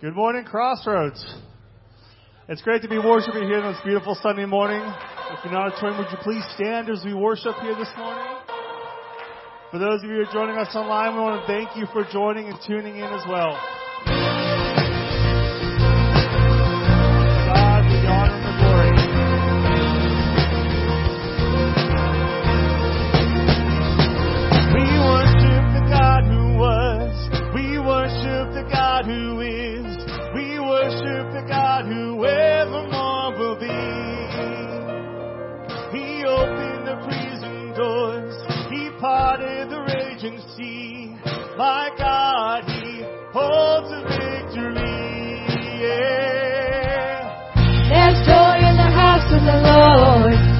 Good morning, Crossroads. It's great to be worshiping here on this beautiful Sunday morning. If you're not a twin, would you please stand as we worship here this morning? For those of you who are joining us online, we want to thank you for joining and tuning in as well.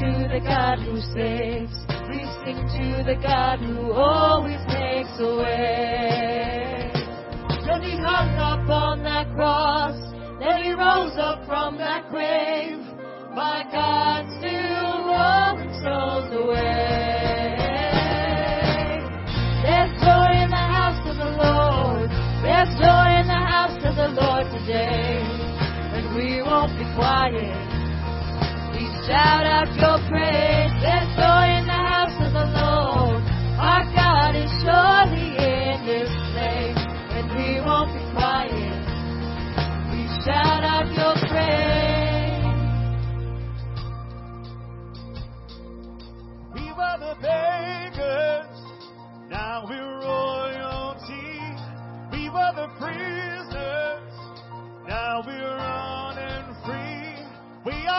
To the God who saves. We sing to the God who always makes a way. Then he hung up on that cross. Then he rose up from that grave. My God still rolling souls away. There's joy in the house of the Lord. There's joy in the house of the Lord today. And we won't be quiet. Shout out your praise. There's joy in the house of the Lord. Our God is surely in this place. And won't be quiet. We shout out your praise. We were the beggars,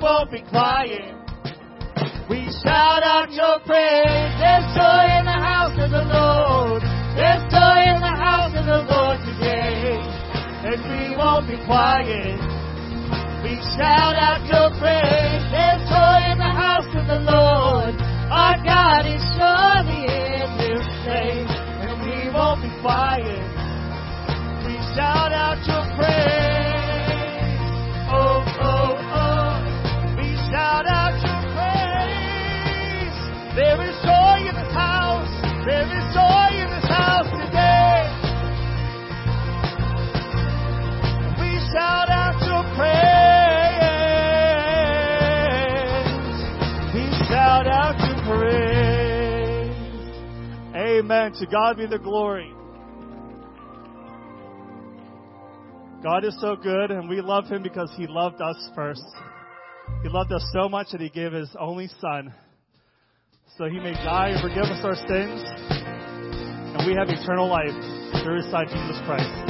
won't be quiet. We shout out your praise. There's joy in the house of the Lord. There's joy in the house of the Lord today, and we won't be quiet. We shout out Amen. To God be the glory. God is so good, and we love Him because He loved us first. He loved us so much that He gave His only Son so He may die and forgive us our sins, and we have eternal life through His Son, Jesus Christ.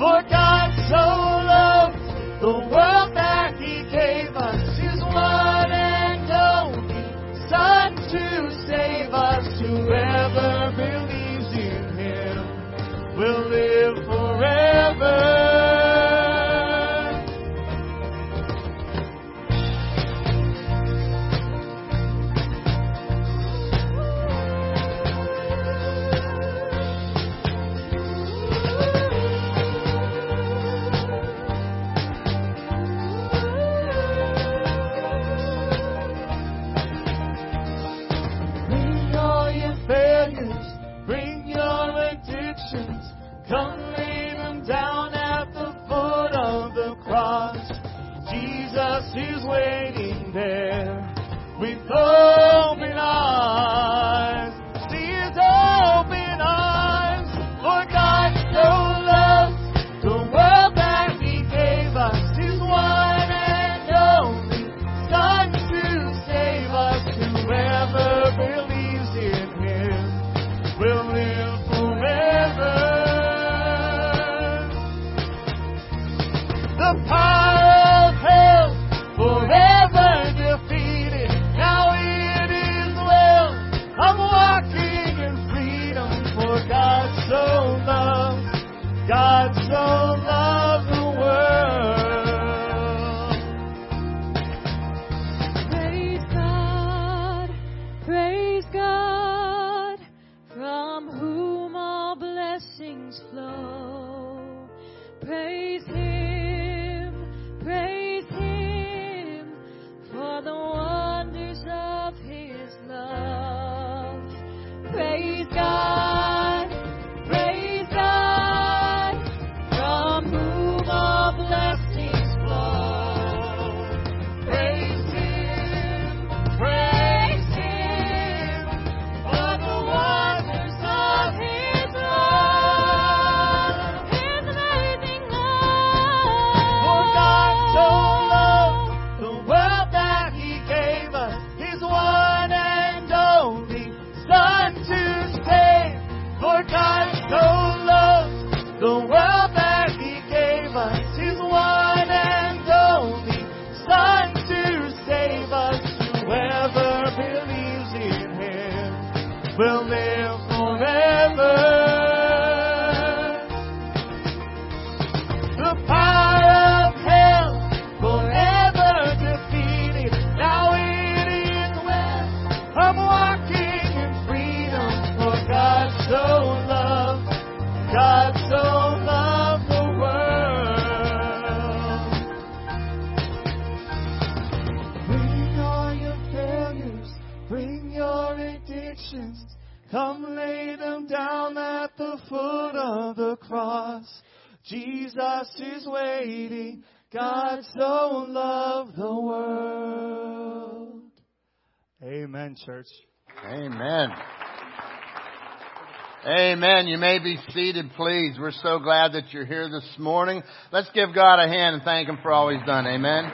For God so loved the world that He gave us His one and only Son to save us. Whoever believes in Him will live forever. Amen, church. Amen. Amen. You may be seated, please. We're so glad that you're here this morning. Let's give God a hand and thank Him for all He's done. Amen.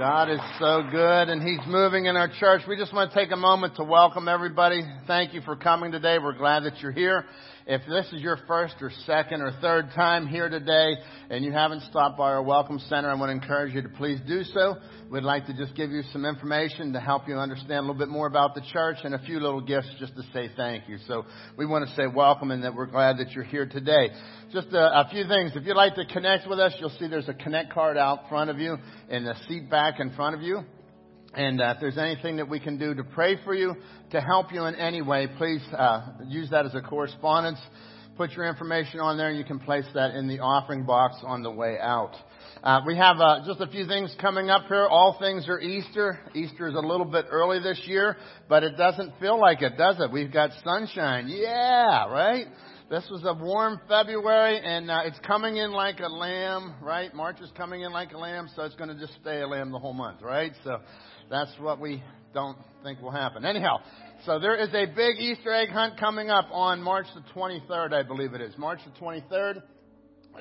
God is so good and He's moving in our church. We just want to take a moment to welcome everybody. Thank you for coming today. We're glad that you're here. If this is your first or second or third time here today and you haven't stopped by our Welcome Center, I want to encourage you to please do so. We'd like to just give you some information to help you understand a little bit more about the church and a few little gifts just to say thank you. So we want to say welcome and that we're glad that you're here today. Just a, a few things. If you'd like to connect with us, you'll see there's a connect card out front of you and a seat back in front of you. And uh, if there's anything that we can do to pray for you, to help you in any way, please uh, use that as a correspondence. Put your information on there, and you can place that in the offering box on the way out. Uh, we have uh, just a few things coming up here. All things are Easter. Easter is a little bit early this year, but it doesn't feel like it, does it? We've got sunshine. Yeah, right? This was a warm February, and uh, it's coming in like a lamb, right? March is coming in like a lamb, so it's going to just stay a lamb the whole month, right? So that's what we don't think will happen. Anyhow, so there is a big Easter egg hunt coming up on March the 23rd, I believe it is. March the 23rd.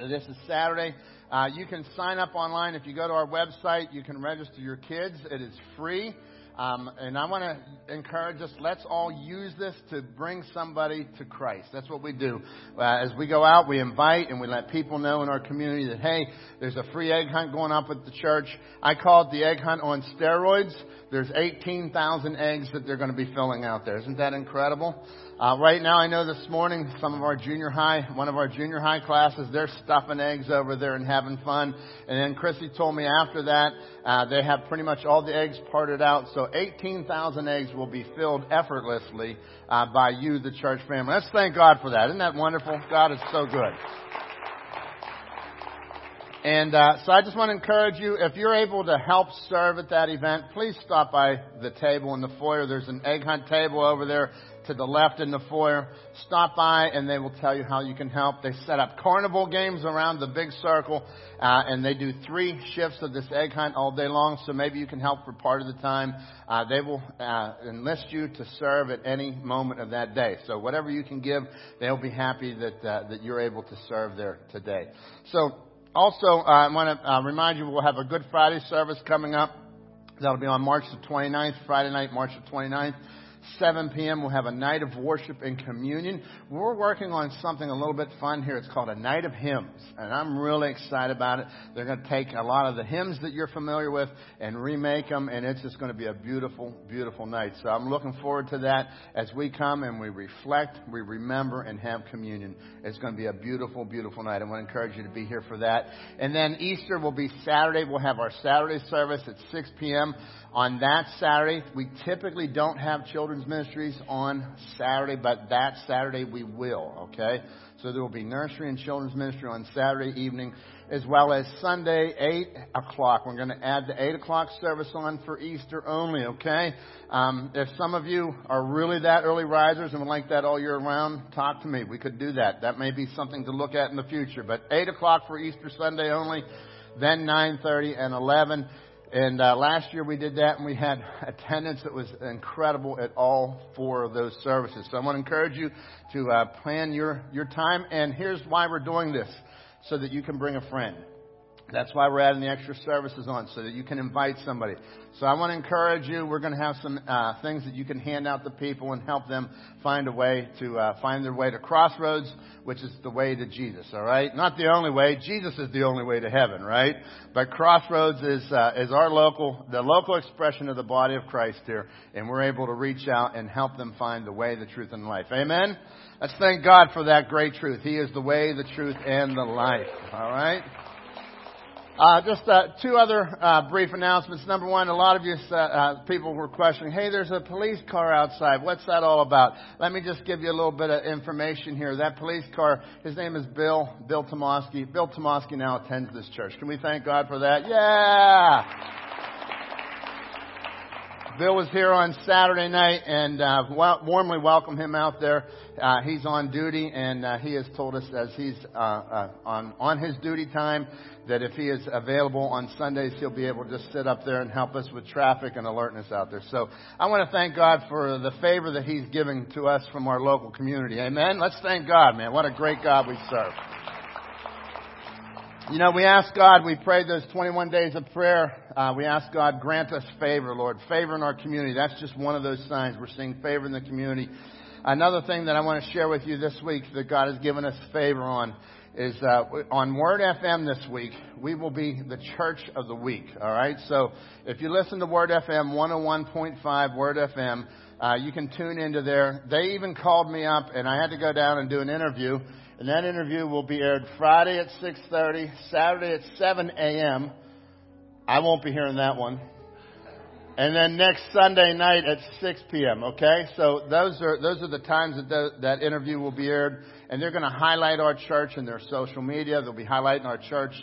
This is Saturday. Uh, you can sign up online. If you go to our website, you can register your kids. It is free. Um, and I want to encourage us, let's all use this to bring somebody to Christ. That's what we do. Uh, as we go out, we invite and we let people know in our community that, hey, there's a free egg hunt going up at the church. I call it the egg hunt on steroids. There's 18,000 eggs that they're going to be filling out there. Isn't that incredible? Uh, right now, I know this morning some of our junior high, one of our junior high classes, they're stuffing eggs over there and having fun. And then Chrissy told me after that, uh, they have pretty much all the eggs parted out. So 18,000 eggs will be filled effortlessly uh, by you, the church family. Let's thank God for that. Isn't that wonderful? God is so good. And uh, so I just want to encourage you, if you're able to help serve at that event, please stop by the table in the foyer. There's an egg hunt table over there to the left in the foyer. Stop by and they will tell you how you can help. They set up carnival games around the big circle, uh, and they do three shifts of this egg hunt all day long. So maybe you can help for part of the time. Uh, they will uh, enlist you to serve at any moment of that day. So whatever you can give, they'll be happy that uh, that you're able to serve there today. So also, uh, I want to uh, remind you we'll have a Good Friday service coming up. That'll be on March the 29th, Friday night, March the 29th. 7 p.m. We'll have a night of worship and communion. We're working on something a little bit fun here. It's called a night of hymns, and I'm really excited about it. They're going to take a lot of the hymns that you're familiar with and remake them, and it's just going to be a beautiful, beautiful night. So I'm looking forward to that as we come and we reflect, we remember, and have communion. It's going to be a beautiful, beautiful night. I want to encourage you to be here for that. And then Easter will be Saturday. We'll have our Saturday service at 6 p.m on that Saturday. We typically don't have children's ministries on Saturday, but that Saturday we will, okay? So there will be nursery and children's ministry on Saturday evening, as well as Sunday, 8 o'clock. We're going to add the 8 o'clock service on for Easter only, okay? Um, if some of you are really that early risers and would like that all year round, talk to me. We could do that. That may be something to look at in the future. But 8 o'clock for Easter Sunday only, then 9.30 and 11. And uh, last year we did that, and we had attendance that was incredible at all four of those services. So I want to encourage you to uh, plan your your time. And here's why we're doing this: so that you can bring a friend. That's why we're adding the extra services on, so that you can invite somebody. So I want to encourage you. We're going to have some uh, things that you can hand out to people and help them find a way to uh, find their way to Crossroads, which is the way to Jesus. All right, not the only way. Jesus is the only way to heaven, right? But Crossroads is uh, is our local, the local expression of the body of Christ here, and we're able to reach out and help them find the way, the truth, and life. Amen. Let's thank God for that great truth. He is the way, the truth, and the life. All right. Uh, just uh, two other uh, brief announcements. Number one, a lot of you uh, uh, people were questioning, "Hey, there's a police car outside. What's that all about?" Let me just give you a little bit of information here. That police car, his name is Bill Bill Tomoski. Bill Tomoski now attends this church. Can we thank God for that? Yeah. Bill was here on Saturday night, and uh, warmly welcome him out there. Uh, he's on duty, and uh, he has told us as he's uh, uh, on on his duty time that if he is available on Sundays, he'll be able to just sit up there and help us with traffic and alertness out there. So I want to thank God for the favor that He's giving to us from our local community. Amen. Let's thank God, man. What a great God we serve. You know, we ask God, we prayed those 21 days of prayer. Uh, we ask God, grant us favor, Lord. Favor in our community. That's just one of those signs. We're seeing favor in the community. Another thing that I want to share with you this week that God has given us favor on is uh, on Word FM this week, we will be the church of the week. All right? So if you listen to Word FM 101.5 Word FM, uh, you can tune into there. They even called me up, and I had to go down and do an interview. And that interview will be aired Friday at 6:30, Saturday at 7 a.m. I won't be hearing that one. And then next Sunday night at 6 p.m. Okay, so those are those are the times that the, that interview will be aired, and they're going to highlight our church in their social media. They'll be highlighting our church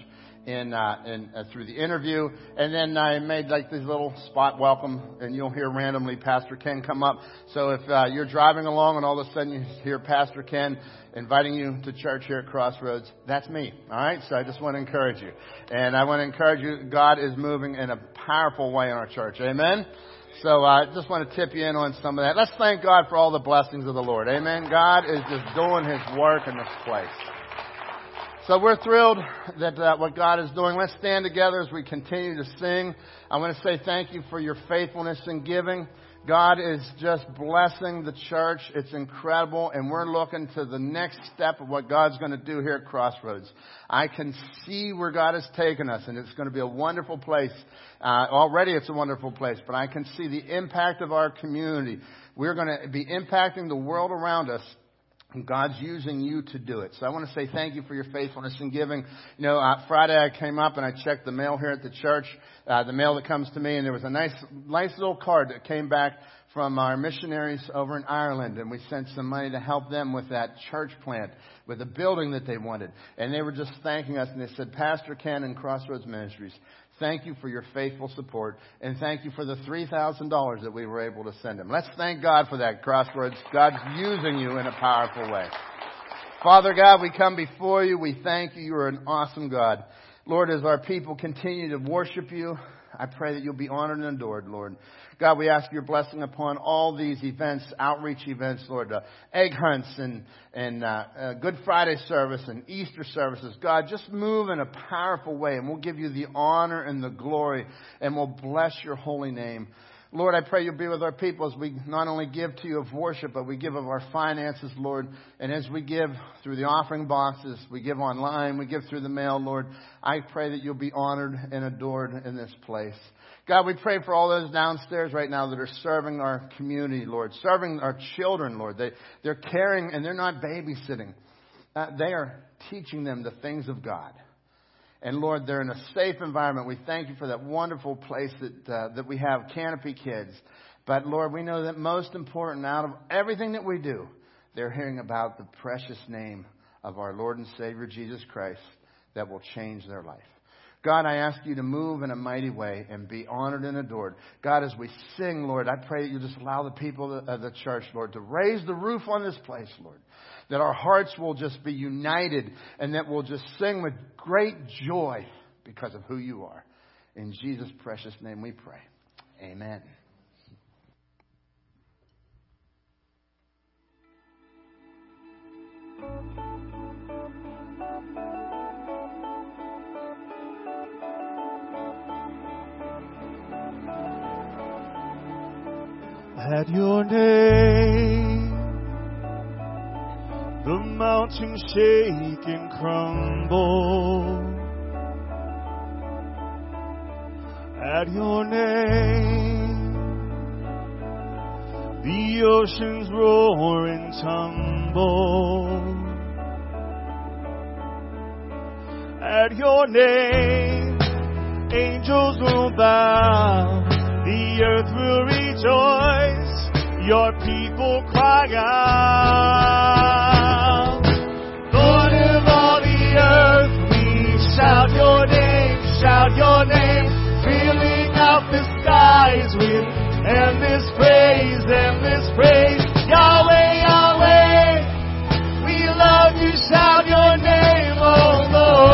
in, uh, in uh, through the interview, and then I made like this little spot welcome, and you'll hear randomly Pastor Ken come up. So if uh, you're driving along and all of a sudden you hear Pastor Ken inviting you to church here at Crossroads, that's me. All right, so I just want to encourage you, and I want to encourage you. God is moving in a powerful way in our church. Amen. So uh, I just want to tip you in on some of that. Let's thank God for all the blessings of the Lord. Amen. God is just doing His work in this place. So we're thrilled that uh, what God is doing. Let's stand together as we continue to sing. I want to say thank you for your faithfulness in giving. God is just blessing the church. It's incredible, and we're looking to the next step of what God's going to do here at Crossroads. I can see where God has taken us, and it's going to be a wonderful place. Uh, already, it's a wonderful place, but I can see the impact of our community. We're going to be impacting the world around us God's using you to do it. So I want to say thank you for your faithfulness in giving. You know, uh, Friday I came up and I checked the mail here at the church, uh, the mail that comes to me, and there was a nice, nice little card that came back from our missionaries over in Ireland, and we sent some money to help them with that church plant, with the building that they wanted. And they were just thanking us, and they said, Pastor Ken and Crossroads Ministries, Thank you for your faithful support, and thank you for the $3,000 that we were able to send him. Let's thank God for that, Crossroads. God's using you in a powerful way. Father God, we come before you. We thank you. You are an awesome God. Lord, as our people continue to worship you, I pray that you'll be honored and adored, Lord. God, we ask your blessing upon all these events, outreach events, Lord, uh, egg hunts and, and uh, uh, Good Friday service and Easter services. God, just move in a powerful way, and we'll give you the honor and the glory, and we'll bless your holy name. Lord, I pray you'll be with our people as we not only give to you of worship, but we give of our finances, Lord. And as we give through the offering boxes, we give online, we give through the mail, Lord, I pray that you'll be honored and adored in this place. God, we pray for all those downstairs right now that are serving our community, Lord, serving our children, Lord. They, they're caring and they're not babysitting. Uh, they are teaching them the things of God. And Lord, they're in a safe environment. We thank you for that wonderful place that, uh, that we have, Canopy Kids. But Lord, we know that most important out of everything that we do, they're hearing about the precious name of our Lord and Savior Jesus Christ that will change their life. God, I ask you to move in a mighty way and be honored and adored. God, as we sing, Lord, I pray that you just allow the people of the church, Lord, to raise the roof on this place, Lord that our hearts will just be united and that we'll just sing with great joy because of who you are. In Jesus' precious name we pray. Amen. At your name the mountains shake and crumble at your name. The oceans roar and tumble at your name. Angels will bow, the earth will rejoice. Your people cry out. Shout your name, shout your name, filling up the skies with endless praise, endless praise. Yahweh, Yahweh, we love you, shout your name, oh Lord.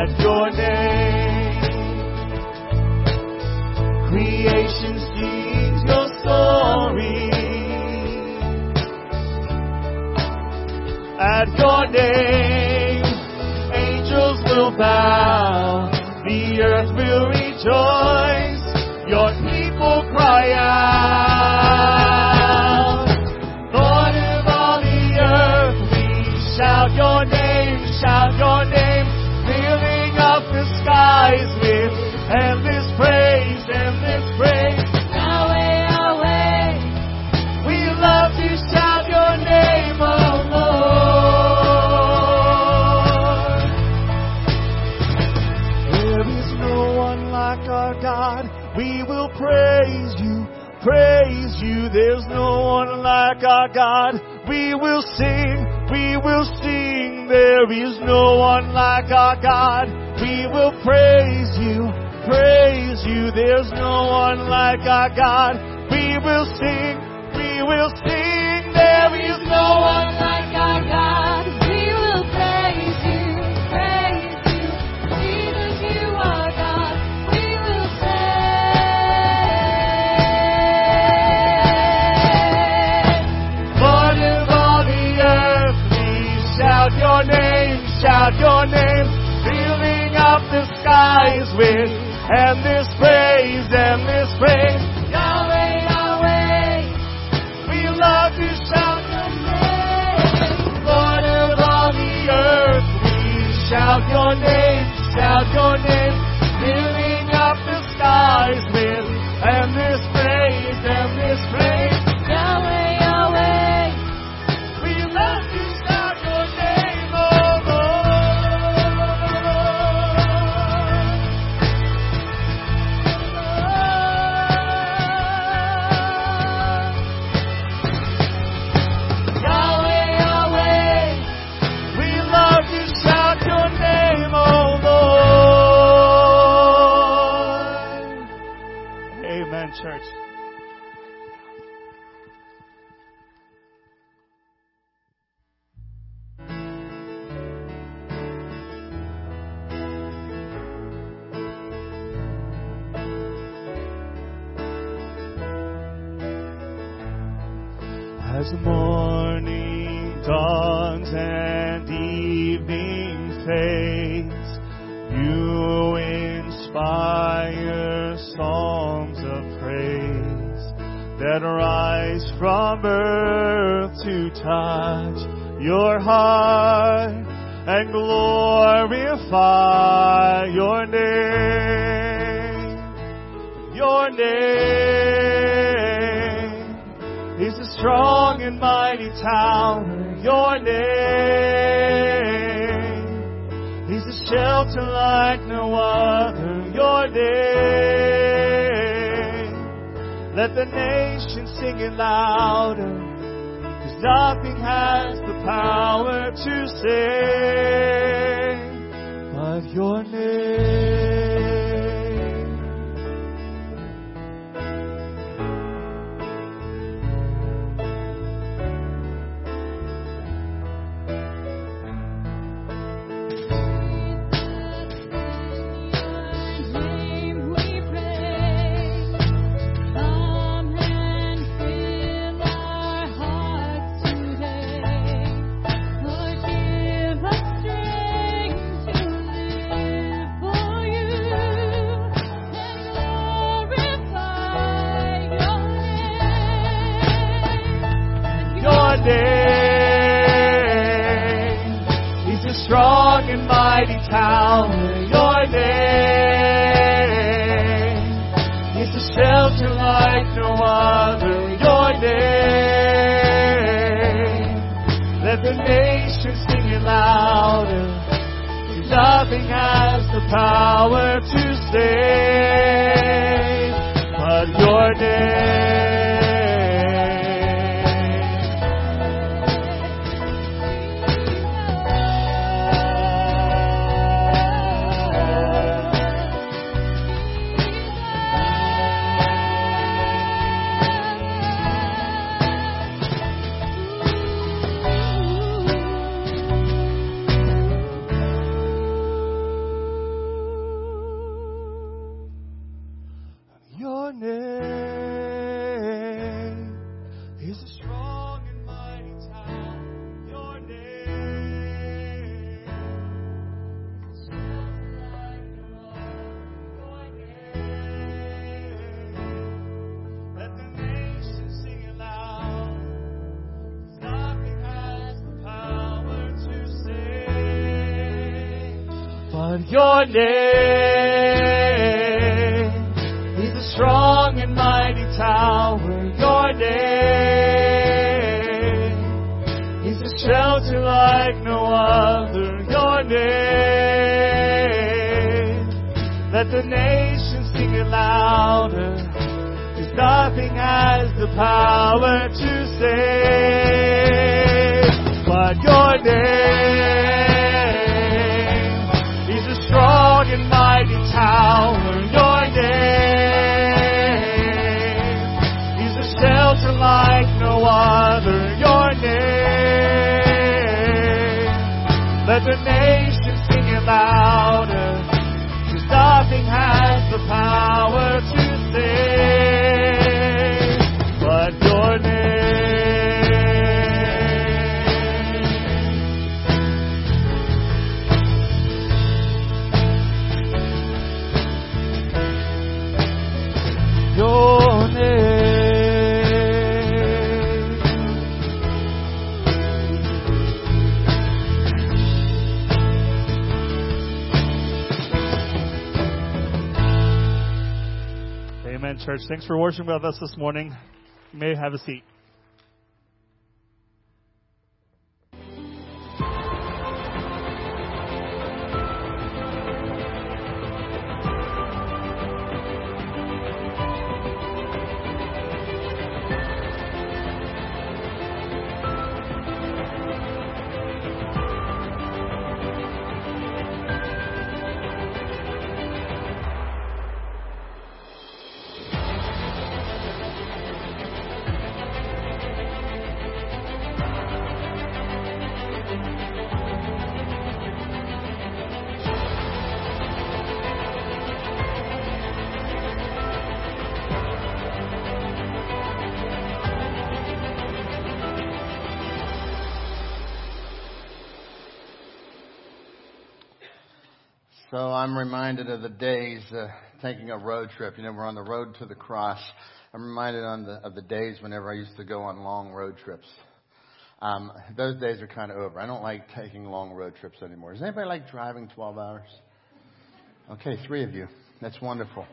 At your name, creation sings your story. At your name, angels will bow, the earth will rejoice, our God. We will sing, we will sing. There is no one like our God. We will praise you, praise you. There's no one like our God. We will sing, we will sing. There is no one your name, filling up the skies with endless praise, and endless praise. Yahweh, Yahweh, we love to shout your name. Lord of all the earth, we shout your name, shout your name. in thy your name. He's a strong and mighty tower, your name. He's a shelter like no other, your name. Let the nations sing it louder, cause nothing has the power to save but your name. Thanks for worshiping with us this morning. You may have a seat. So I'm reminded of the days uh, taking a road trip. You know, we're on the road to the cross. I'm reminded on the, of the days whenever I used to go on long road trips. Um, those days are kind of over. I don't like taking long road trips anymore. Does anybody like driving 12 hours? Okay, three of you. That's wonderful.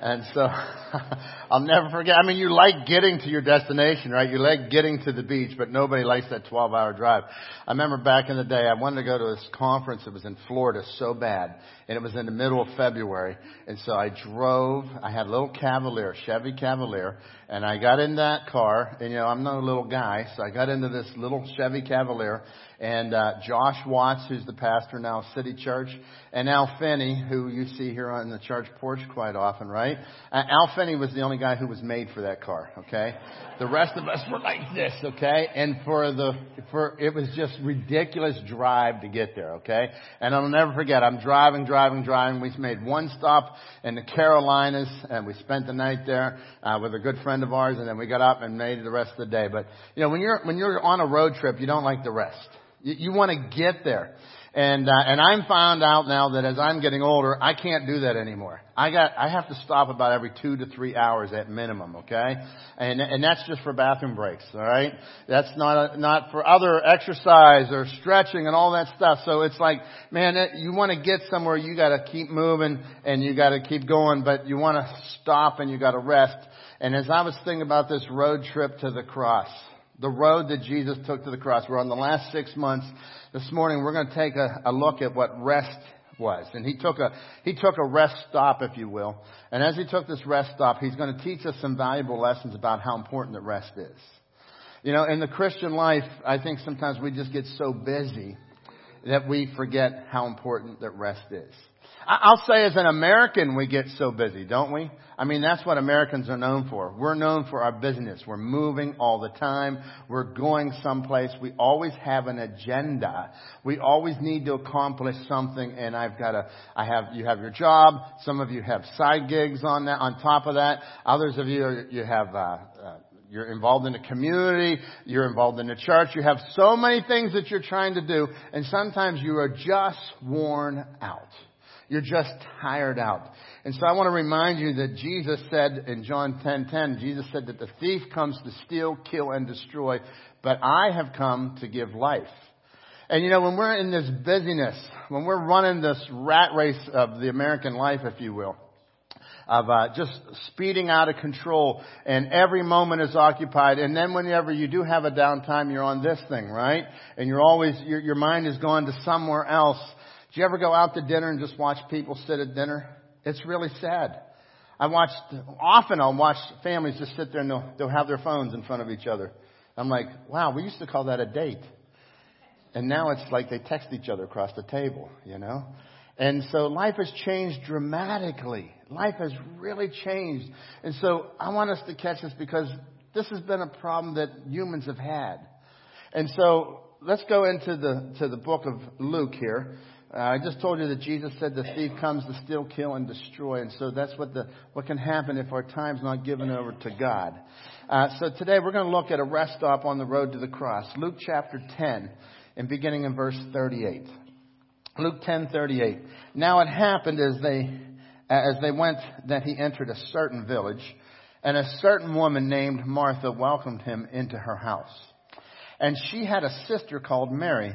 And so I'll never forget. I mean, you like getting to your destination, right? You like getting to the beach, but nobody likes that 12 hour drive. I remember back in the day, I wanted to go to this conference that was in Florida so bad, and it was in the middle of February. And so I drove, I had a little Cavalier, Chevy Cavalier, and I got in that car, and you know, I'm no little guy, so I got into this little Chevy Cavalier, and uh, Josh Watts, who's the pastor now of City Church, and Al Finney, who you see here on the church porch quite often, right? Uh, Al Finney was the only guy who was made for that car, okay? The rest of us were like this, okay? And for the, for, it was just ridiculous drive to get there, okay? And I'll never forget, I'm driving, driving, driving. Driving. We made one stop in the Carolinas, and we spent the night there, uh, with a good friend of ours, and then we got up and made the rest of the day. But, you know, when you're, when you're on a road trip, you don't like the rest. You, you want to get there. And uh, and I'm found out now that as I'm getting older, I can't do that anymore. I got I have to stop about every two to three hours at minimum, okay? And and that's just for bathroom breaks, all right? That's not a, not for other exercise or stretching and all that stuff. So it's like, man, you want to get somewhere, you got to keep moving and you got to keep going, but you want to stop and you got to rest. And as I was thinking about this road trip to the cross, the road that Jesus took to the cross. We're on the last six months. This morning we're going to take a, a, look at what rest was. And he took a, he took a rest stop, if you will. And as he took this rest stop, he's going to teach us some valuable lessons about how important that rest is. You know, in the Christian life, I think sometimes we just get so busy that we forget how important that rest is. I'll say as an American, we get so busy, don't we? I mean, that's what Americans are known for. We're known for our business. We're moving all the time. We're going someplace. We always have an agenda. We always need to accomplish something and I've got a, I have, you have your job. Some of you have side gigs on that, on top of that. Others of you, you have, uh, uh, you're involved in a community. You're involved in a church. You have so many things that you're trying to do and sometimes you are just worn out. You're just tired out. And so I want to remind you that Jesus said in John 10:10, 10, 10, Jesus said that the thief comes to steal, kill, and destroy, but I have come to give life. And you know, when we're in this busyness, when we're running this rat race of the American life, if you will, of uh, just speeding out of control, and every moment is occupied. And then whenever you do have a downtime, you're on this thing, right? And you're always your, your mind is going to somewhere else. Do you ever go out to dinner and just watch people sit at dinner? It's really sad. I watched, often I'll watch families just sit there and they'll, they'll have their phones in front of each other. I'm like, wow, we used to call that a date. And now it's like they text each other across the table, you know? And so life has changed dramatically. Life has really changed. And so I want us to catch this because this has been a problem that humans have had. And so let's go into the, to the book of Luke here. Uh, I just told you that Jesus said the thief comes to steal, kill, and destroy, and so that's what the what can happen if our time's not given over to God. Uh, so today we're going to look at a rest stop on the road to the cross, Luke chapter 10, and beginning in verse 38. Luke 10:38. Now it happened as they as they went that he entered a certain village, and a certain woman named Martha welcomed him into her house. And she had a sister called Mary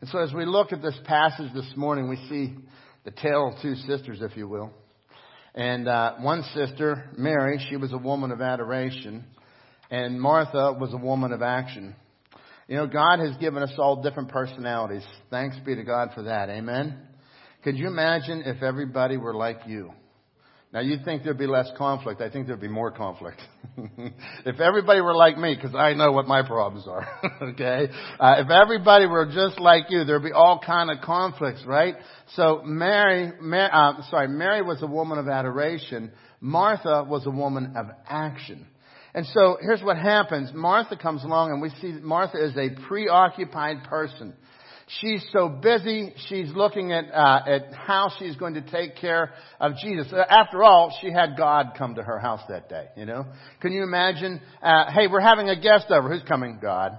And so as we look at this passage this morning, we see the tale of two sisters, if you will. And uh, one sister, Mary, she was a woman of adoration, and Martha was a woman of action. You know, God has given us all different personalities. Thanks be to God for that. Amen. Could you imagine if everybody were like you? Now you'd think there'd be less conflict. I think there'd be more conflict. if everybody were like me, because I know what my problems are. okay, uh, if everybody were just like you, there'd be all kind of conflicts, right? So Mary, Mary uh, sorry, Mary was a woman of adoration. Martha was a woman of action. And so here's what happens. Martha comes along and we see Martha is a preoccupied person. She's so busy, she's looking at, uh, at how she's going to take care of Jesus. Uh, after all, she had God come to her house that day, you know? Can you imagine, uh, hey, we're having a guest over. Who's coming? God.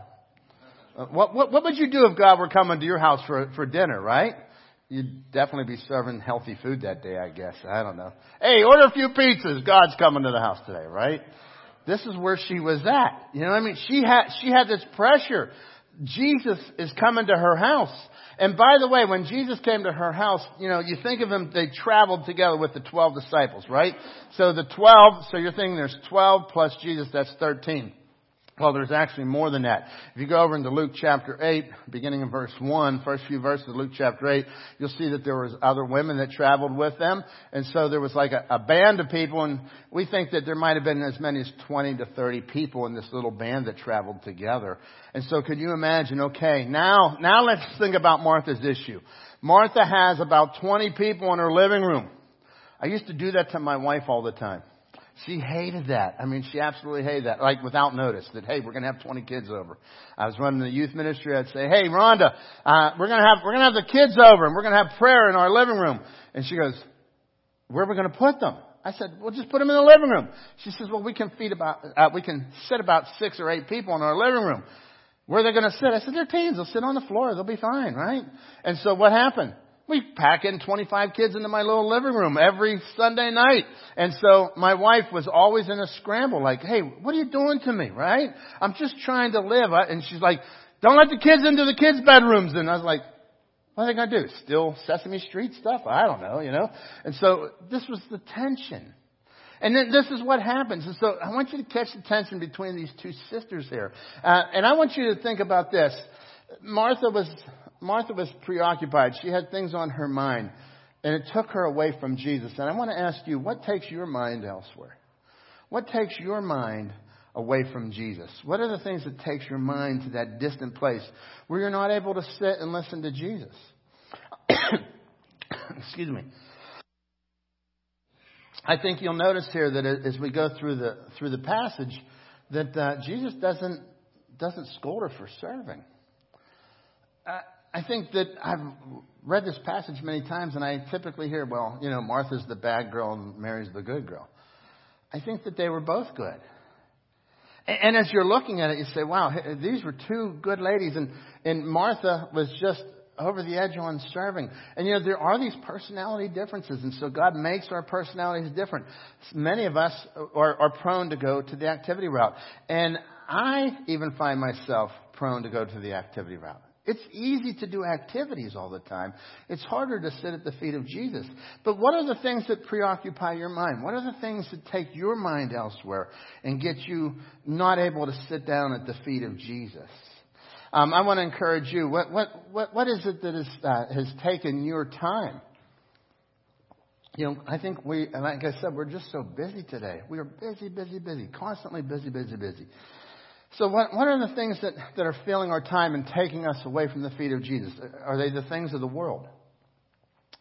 Uh, what, what, what would you do if God were coming to your house for, for dinner, right? You'd definitely be serving healthy food that day, I guess. I don't know. Hey, order a few pizzas. God's coming to the house today, right? This is where she was at. You know what I mean? She had, she had this pressure. Jesus is coming to her house. And by the way, when Jesus came to her house, you know, you think of him, they traveled together with the 12 disciples, right? So the 12, so you're thinking there's 12 plus Jesus, that's 13. Well, there's actually more than that. If you go over into Luke chapter 8, beginning in verse 1, first few verses of Luke chapter 8, you'll see that there was other women that traveled with them. And so there was like a, a band of people, and we think that there might have been as many as 20 to 30 people in this little band that traveled together. And so could you imagine, okay, now, now let's think about Martha's issue. Martha has about 20 people in her living room. I used to do that to my wife all the time. She hated that. I mean, she absolutely hated that. Like without notice that, hey, we're going to have 20 kids over. I was running the youth ministry. I'd say, hey, Rhonda, uh, we're going to have, we're going to have the kids over and we're going to have prayer in our living room. And she goes, where are we going to put them? I said, well, just put them in the living room. She says, well, we can feed about, uh, we can sit about six or eight people in our living room. Where are they going to sit? I said, they're teens. They'll sit on the floor. They'll be fine, right? And so what happened? We pack in 25 kids into my little living room every Sunday night. And so my wife was always in a scramble like, hey, what are you doing to me, right? I'm just trying to live. And she's like, don't let the kids into the kids' bedrooms. And I was like, what are they going to do? Still Sesame Street stuff? I don't know, you know? And so this was the tension. And then this is what happens. And so I want you to catch the tension between these two sisters here. Uh, and I want you to think about this. Martha was Martha was preoccupied. She had things on her mind, and it took her away from Jesus. And I want to ask you, what takes your mind elsewhere? What takes your mind away from Jesus? What are the things that takes your mind to that distant place where you're not able to sit and listen to Jesus? Excuse me. I think you'll notice here that as we go through the through the passage, that uh, Jesus doesn't doesn't scold her for serving. Uh, I think that I've read this passage many times, and I typically hear, well, you know, Martha's the bad girl and Mary's the good girl. I think that they were both good. And as you're looking at it, you say, wow, these were two good ladies, and, and Martha was just over the edge on serving. And you know, there are these personality differences, and so God makes our personalities different. Many of us are, are prone to go to the activity route. And I even find myself prone to go to the activity route. It's easy to do activities all the time. It's harder to sit at the feet of Jesus. But what are the things that preoccupy your mind? What are the things that take your mind elsewhere and get you not able to sit down at the feet of Jesus? Um, I want to encourage you. What, what, what, what is it that is, uh, has taken your time? You know, I think we, and like I said, we're just so busy today. We are busy, busy, busy, constantly busy, busy, busy. So what, what are the things that, that are filling our time and taking us away from the feet of Jesus? Are they the things of the world?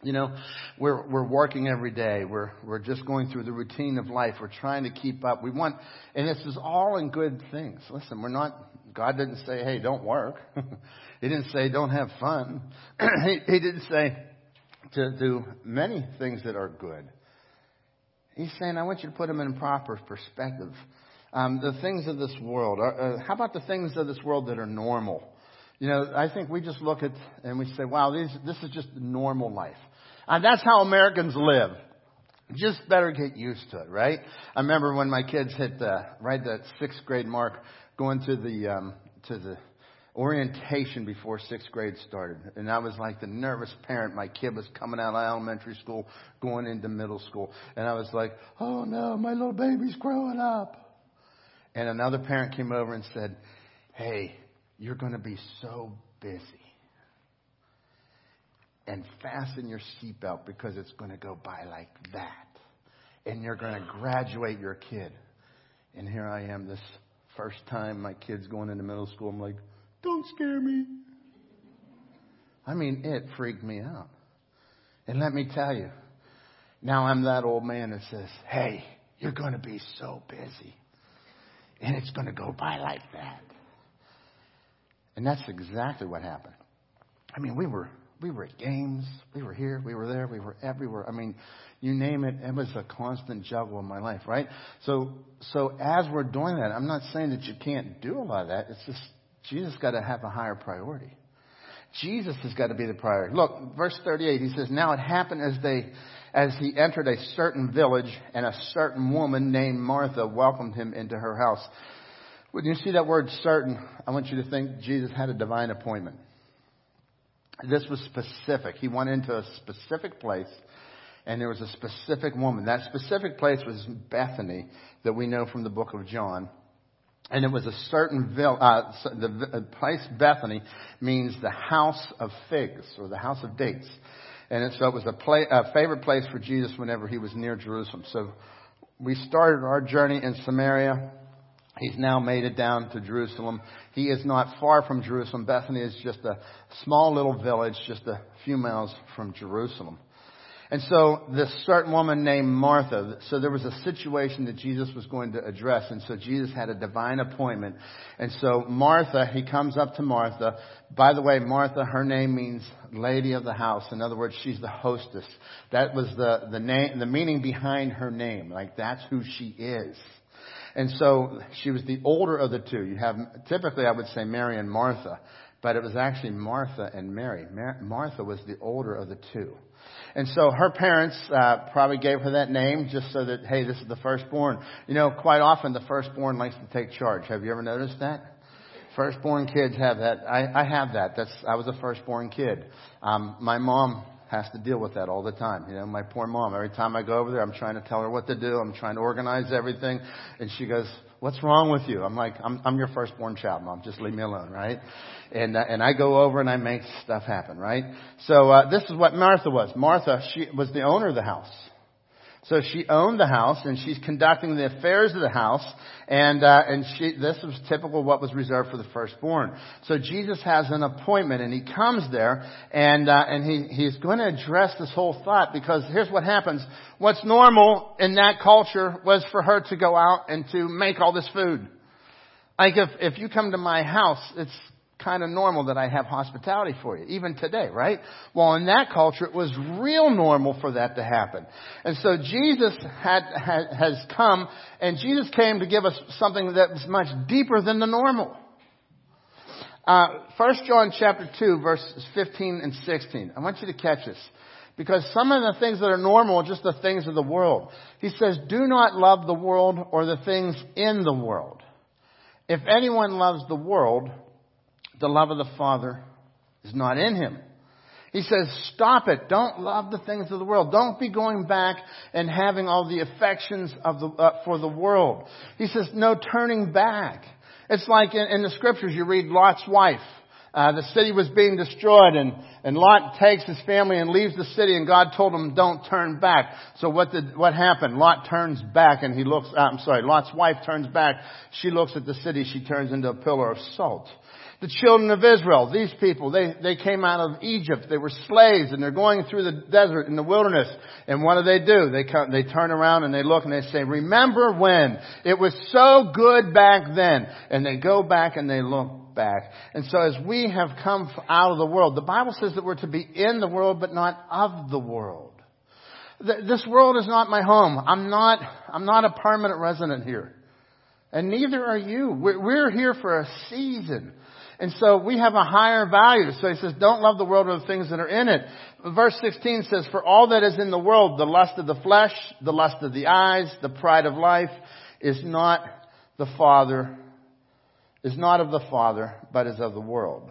You know, we're, we're working every day. We're, we're just going through the routine of life. We're trying to keep up. We want, and this is all in good things. Listen, we're not, God didn't say, hey, don't work. he didn't say, don't have fun. he, he didn't say, to do many things that are good. He's saying, I want you to put them in proper perspective. Um, the things of this world. Uh, uh, how about the things of this world that are normal? You know, I think we just look at and we say, wow, these, this is just normal life. And that's how Americans live. Just better get used to it, right? I remember when my kids hit the, right that sixth grade mark, going to the, um, to the orientation before sixth grade started. And I was like the nervous parent. My kid was coming out of elementary school, going into middle school. And I was like, oh no, my little baby's growing up. And another parent came over and said, hey, you're going to be so busy. And fasten your seatbelt because it's going to go by like that. And you're going to graduate your kid. And here I am, this first time my kid's going into middle school. I'm like, don't scare me. I mean, it freaked me out. And let me tell you, now I'm that old man that says, hey, you're going to be so busy. And it's going to go by like that. And that's exactly what happened. I mean, we were we were at games, we were here, we were there, we were everywhere. I mean, you name it, it was a constant juggle in my life, right? So so as we're doing that, I'm not saying that you can't do a lot of that. It's just Jesus got to have a higher priority. Jesus has got to be the priority. Look, verse 38, he says, Now it happened as they, as he entered a certain village, and a certain woman named Martha welcomed him into her house. When you see that word certain, I want you to think Jesus had a divine appointment. This was specific. He went into a specific place, and there was a specific woman. That specific place was Bethany, that we know from the book of John. And it was a certain vill- uh, the place Bethany means the house of figs or the house of dates. And so it was a, play, a favorite place for Jesus whenever he was near Jerusalem. So we started our journey in Samaria. He's now made it down to Jerusalem. He is not far from Jerusalem. Bethany is just a small little village, just a few miles from Jerusalem. And so this certain woman named Martha, so there was a situation that Jesus was going to address. And so Jesus had a divine appointment. And so Martha, he comes up to Martha. By the way, Martha, her name means lady of the house. In other words, she's the hostess. That was the, the name, the meaning behind her name. Like that's who she is. And so she was the older of the two. You have, typically I would say Mary and Martha, but it was actually Martha and Mary. Mar- Martha was the older of the two. And so her parents uh, probably gave her that name just so that, hey, this is the firstborn. You know, quite often the firstborn likes to take charge. Have you ever noticed that? Firstborn kids have that. I, I have that. That's I was a firstborn kid. Um, my mom has to deal with that all the time. You know, my poor mom. Every time I go over there, I'm trying to tell her what to do. I'm trying to organize everything, and she goes, "What's wrong with you?" I'm like, "I'm, I'm your firstborn child, mom. Just leave me alone, right?" And uh, and I go over and I make stuff happen, right? So uh, this is what Martha was. Martha, she was the owner of the house. So she owned the house and she's conducting the affairs of the house and, uh, and she, this was typical what was reserved for the firstborn. So Jesus has an appointment and he comes there and, uh, and he, he's going to address this whole thought because here's what happens. What's normal in that culture was for her to go out and to make all this food. Like if, if you come to my house, it's kind of normal that I have hospitality for you, even today, right? Well, in that culture, it was real normal for that to happen. And so Jesus had, had, has come, and Jesus came to give us something that was much deeper than the normal. Uh, John chapter 2, verses 15 and 16. I want you to catch this. Because some of the things that are normal are just the things of the world. He says, do not love the world or the things in the world. If anyone loves the world, the love of the Father is not in him. He says, stop it. Don't love the things of the world. Don't be going back and having all the affections of the, uh, for the world. He says, no turning back. It's like in, in the scriptures you read Lot's wife. Uh, the city was being destroyed and, and Lot takes his family and leaves the city and God told him don't turn back. So what did, what happened? Lot turns back and he looks, uh, I'm sorry, Lot's wife turns back. She looks at the city. She turns into a pillar of salt the children of Israel, these people, they, they came out of Egypt. They were slaves and they're going through the desert in the wilderness. And what do they do? They come, they turn around and they look and they say, remember when it was so good back then. And they go back and they look back. And so as we have come out of the world, the Bible says that we're to be in the world, but not of the world. This world is not my home. I'm not, I'm not a permanent resident here. And neither are you. We're here for a season. And so we have a higher value. So he says, don't love the world or the things that are in it. Verse 16 says, for all that is in the world, the lust of the flesh, the lust of the eyes, the pride of life, is not the Father, is not of the Father, but is of the world.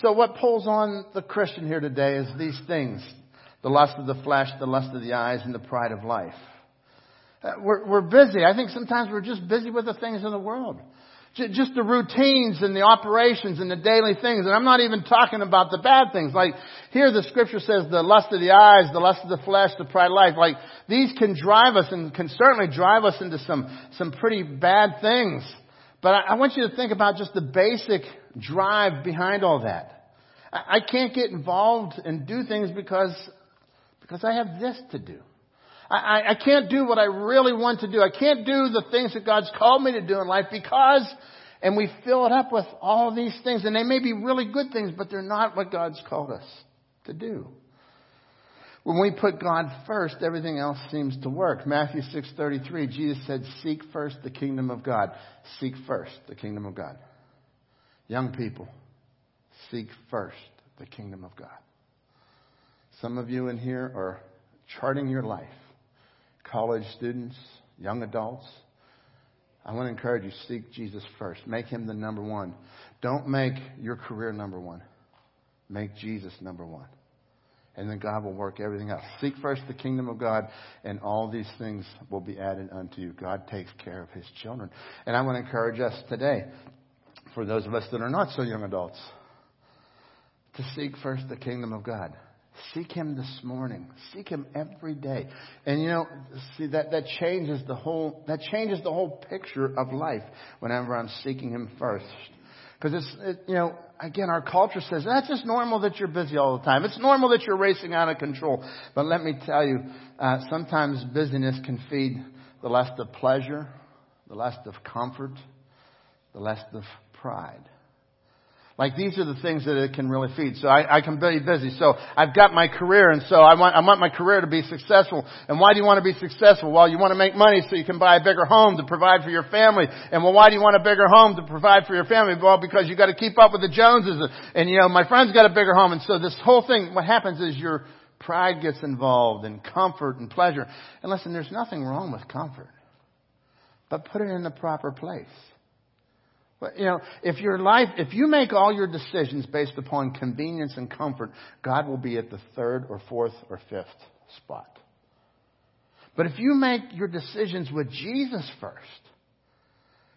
So what pulls on the Christian here today is these things. The lust of the flesh, the lust of the eyes, and the pride of life. Uh, we're, we're busy. I think sometimes we're just busy with the things of the world. Just the routines and the operations and the daily things. And I'm not even talking about the bad things. Like here the scripture says the lust of the eyes, the lust of the flesh, the pride of life. Like these can drive us and can certainly drive us into some, some pretty bad things. But I, I want you to think about just the basic drive behind all that. I, I can't get involved and do things because, because I have this to do. I, I can't do what I really want to do. I can't do the things that God's called me to do in life because, and we fill it up with all these things, and they may be really good things, but they're not what God's called us to do. When we put God first, everything else seems to work. Matthew 6:33, Jesus said, "Seek first the kingdom of God. Seek first the kingdom of God." Young people, seek first the kingdom of God. Some of you in here are charting your life college students, young adults, I want to encourage you, seek Jesus first. Make him the number one. Don't make your career number one. Make Jesus number one. And then God will work everything out. Seek first the kingdom of God, and all these things will be added unto you. God takes care of his children. And I want to encourage us today, for those of us that are not so young adults, to seek first the kingdom of God. Seek Him this morning. Seek Him every day. And you know, see that, that changes the whole, that changes the whole picture of life whenever I'm seeking Him first. Because it's, it, you know, again, our culture says that's just normal that you're busy all the time. It's normal that you're racing out of control. But let me tell you, uh, sometimes busyness can feed the lust of pleasure, the lust of comfort, the lust of pride. Like these are the things that it can really feed. So I, I can be busy. So I've got my career and so I want, I want my career to be successful. And why do you want to be successful? Well, you want to make money so you can buy a bigger home to provide for your family. And well, why do you want a bigger home to provide for your family? Well, because you got to keep up with the Joneses. And you know, my friend's got a bigger home. And so this whole thing, what happens is your pride gets involved and comfort and pleasure. And listen, there's nothing wrong with comfort. But put it in the proper place. But, you know, if your life, if you make all your decisions based upon convenience and comfort, God will be at the third or fourth or fifth spot. But if you make your decisions with Jesus first,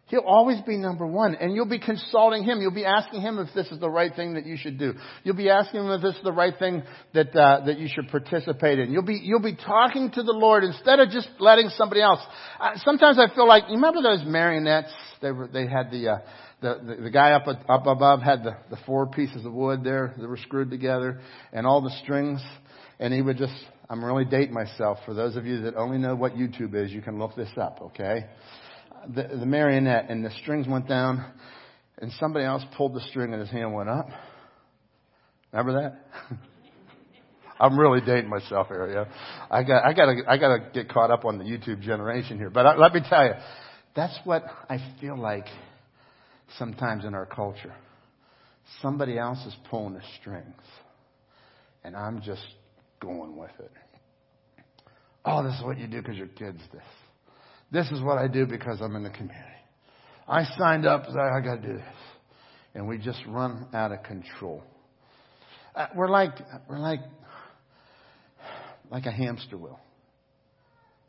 He'll always be number one, and you'll be consulting Him. You'll be asking Him if this is the right thing that you should do. You'll be asking Him if this is the right thing that uh, that you should participate in. You'll be you'll be talking to the Lord instead of just letting somebody else. Uh, sometimes I feel like you remember those marionettes. They were they had the uh, the, the the guy up up above had the the four pieces of wood there that were screwed together, and all the strings, and he would just. I'm really dating myself. For those of you that only know what YouTube is, you can look this up. Okay the, the marionette and the strings went down and somebody else pulled the string and his hand went up. Remember that? I'm really dating myself here. Yeah, I got, I got to, I got to get caught up on the YouTube generation here. But I, let me tell you, that's what I feel like sometimes in our culture. Somebody else is pulling the strings, and I'm just going with it. Oh, this is what you do because your kid's this. This is what I do because I'm in the community. I signed up, I got to do this. And we just run out of control. Uh, we're like, we're like, like a hamster wheel.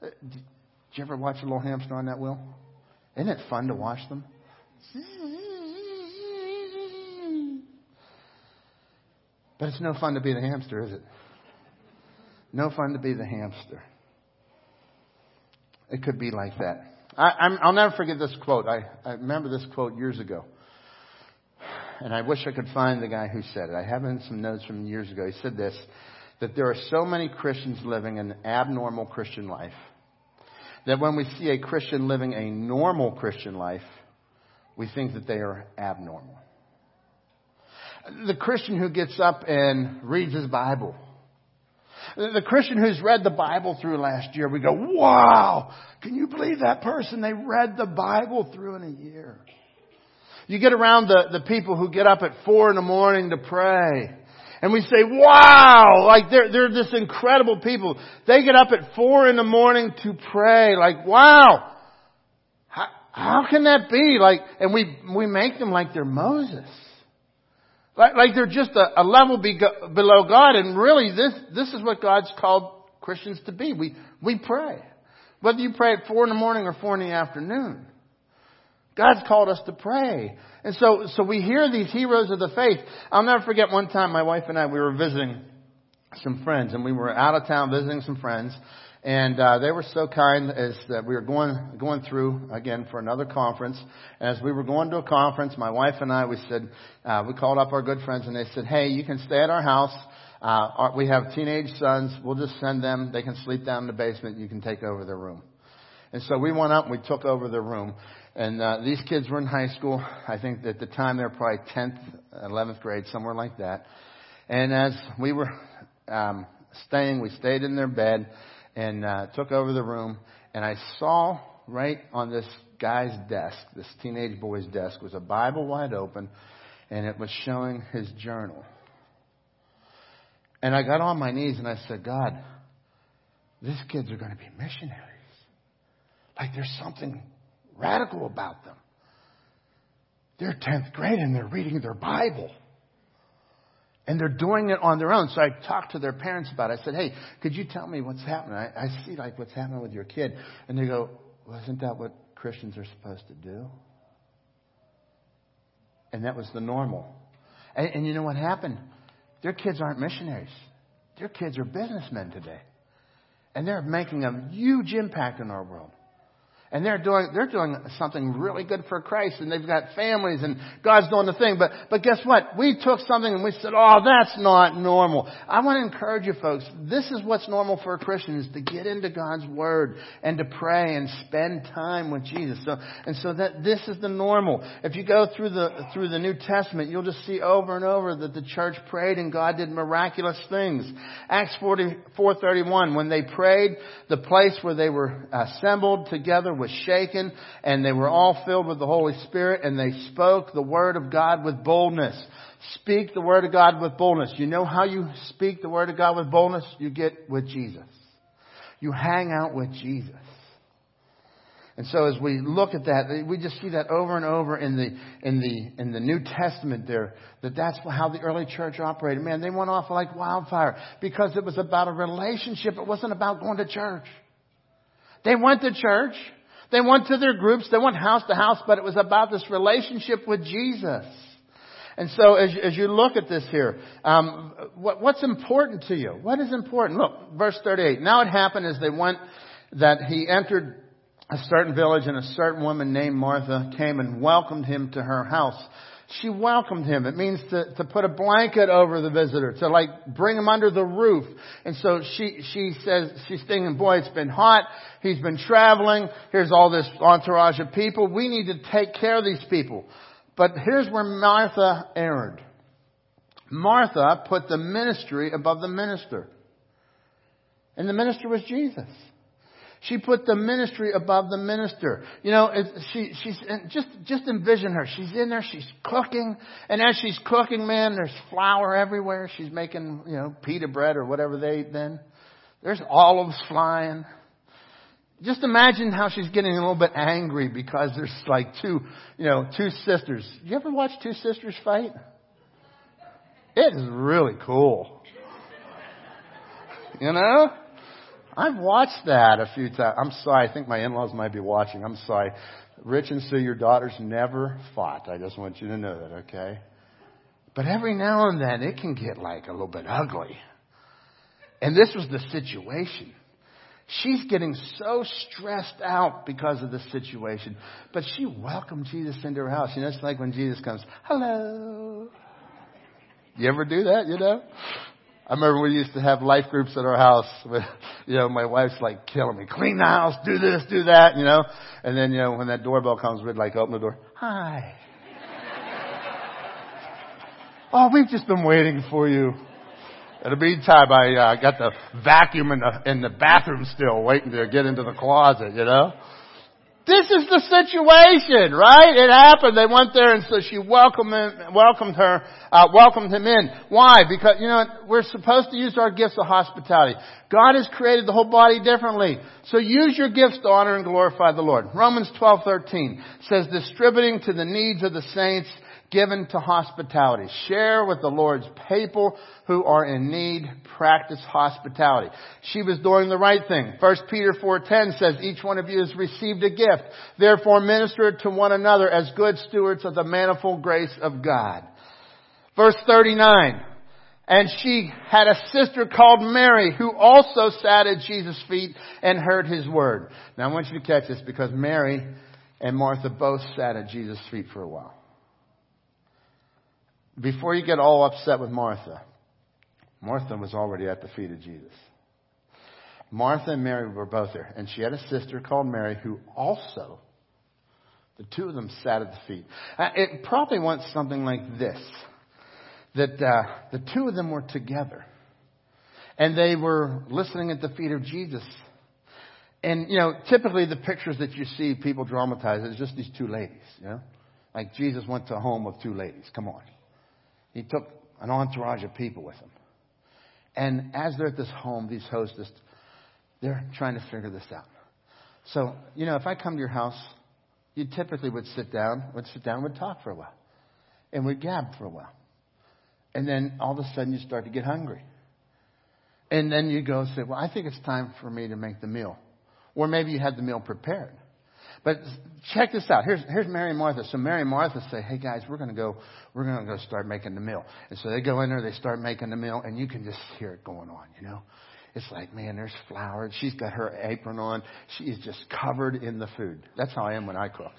Uh, did you ever watch a little hamster on that wheel? Isn't it fun to watch them? But it's no fun to be the hamster, is it? No fun to be the hamster. It could be like that. I, will never forget this quote. I, I remember this quote years ago. And I wish I could find the guy who said it. I have in some notes from years ago. He said this, that there are so many Christians living an abnormal Christian life that when we see a Christian living a normal Christian life, we think that they are abnormal. The Christian who gets up and reads his Bible. The Christian who's read the Bible through last year, we go, wow, can you believe that person? They read the Bible through in a year. You get around the, the people who get up at four in the morning to pray. And we say, wow, like they're, they're this incredible people. They get up at four in the morning to pray. Like, wow. How, how can that be? Like, and we, we make them like they're Moses. Like, like they're just a, a level be, below God. And really, this, this is what God's called Christians to be. We, we pray. Whether you pray at four in the morning or four in the afternoon. God's called us to pray. And so, so we hear these heroes of the faith. I'll never forget one time my wife and I, we were visiting some friends and we were out of town visiting some friends and uh, they were so kind as that we were going going through again for another conference. And as we were going to a conference, my wife and I we said uh, we called up our good friends and they said, "Hey, you can stay at our house. Uh, our, we have teenage sons. We'll just send them. They can sleep down in the basement. You can take over their room." And so we went up and we took over their room. And uh, these kids were in high school. I think at the time they were probably 10th, 11th grade, somewhere like that. And as we were um, staying, we stayed in their bed and uh, took over the room. And I saw right on this guy's desk, this teenage boy's desk, was a Bible wide open, and it was showing his journal. And I got on my knees and I said, God, these kids are going to be missionaries. Like there's something radical about them. They're 10th grade and they're reading their Bible. And they're doing it on their own. So I talked to their parents about it. I said, hey, could you tell me what's happening? I, I see like what's happening with your kid. And they go, well, isn't that what Christians are supposed to do? And that was the normal. And, and you know what happened? Their kids aren't missionaries. Their kids are businessmen today. And they're making a huge impact in our world. And they're doing, they're doing something really good for Christ and they've got families and God's doing the thing. But, but guess what? We took something and we said, oh, that's not normal. I want to encourage you folks. This is what's normal for a Christian is to get into God's Word and to pray and spend time with Jesus. So, and so that this is the normal. If you go through the, through the New Testament, you'll just see over and over that the church prayed and God did miraculous things. Acts 44:31, when they prayed, the place where they were assembled together was shaken and they were all filled with the Holy Spirit and they spoke the Word of God with boldness. Speak the Word of God with boldness. You know how you speak the Word of God with boldness? You get with Jesus. You hang out with Jesus. And so as we look at that, we just see that over and over in the, in the, in the New Testament there, that that's how the early church operated. Man, they went off like wildfire because it was about a relationship. It wasn't about going to church. They went to church. They went to their groups, they went house to house, but it was about this relationship with Jesus. And so as, as you look at this here, um, what, what's important to you? What is important? Look, verse 38. Now it happened as they went that he entered a certain village and a certain woman named Martha came and welcomed him to her house she welcomed him. It means to, to put a blanket over the visitor, to like bring him under the roof. And so she, she says, she's thinking, boy, it's been hot. He's been traveling. Here's all this entourage of people. We need to take care of these people. But here's where Martha erred. Martha put the ministry above the minister. And the minister was Jesus. She put the ministry above the minister. You know, she, she's, just, just envision her. She's in there, she's cooking, and as she's cooking, man, there's flour everywhere. She's making, you know, pita bread or whatever they then. There's olives flying. Just imagine how she's getting a little bit angry because there's like two, you know, two sisters. You ever watch two sisters fight? It is really cool. You know? I've watched that a few times. I'm sorry. I think my in-laws might be watching. I'm sorry. Rich and Sue, your daughters never fought. I just want you to know that, okay? But every now and then it can get like a little bit ugly. And this was the situation. She's getting so stressed out because of the situation. But she welcomed Jesus into her house. You know, it's like when Jesus comes, hello. You ever do that, you know? I remember we used to have life groups at our house with, you know, my wife's like killing me. Clean the house, do this, do that, you know. And then, you know, when that doorbell comes, we'd like open the door. Hi. oh, we've just been waiting for you. In the meantime, I uh, got the vacuum in the in the bathroom still, waiting to get into the closet. You know. This is the situation, right? It happened. They went there and so she welcomed him, welcomed her, uh, welcomed him in. Why? Because, you know, we're supposed to use our gifts of hospitality. God has created the whole body differently. So use your gifts to honor and glorify the Lord. Romans 12:13 says distributing to the needs of the saints given to hospitality. Share with the Lord's people who are in need. Practice hospitality. She was doing the right thing. 1 Peter 4.10 says, each one of you has received a gift. Therefore minister to one another as good stewards of the manifold grace of God. Verse 39. And she had a sister called Mary who also sat at Jesus' feet and heard his word. Now I want you to catch this because Mary and Martha both sat at Jesus' feet for a while before you get all upset with Martha, Martha was already at the feet of Jesus. Martha and Mary were both there, and she had a sister called Mary who also, the two of them sat at the feet. Uh, it probably went something like this that uh, the two of them were together, and they were listening at the feet of Jesus. And, you know, typically the pictures that you see people dramatize is just these two ladies, you know? Like Jesus went to home of two ladies. Come on. He took an entourage of people with him. And as they're at this home, these hostess, they're trying to figure this out. So, you know, if I come to your house, you typically would sit down, would sit down, would talk for a while. And we'd gab for a while. And then all of a sudden you start to get hungry. And then you go say, well, I think it's time for me to make the meal. Or maybe you had the meal prepared. But check this out. Here's, here's Mary and Martha. So Mary and Martha say, hey guys, we're going to go, we're going to go start making the meal. And so they go in there, they start making the meal, and you can just hear it going on, you know. It's like, man, there's flour. She's got her apron on. She is just covered in the food. That's how I am when I cook.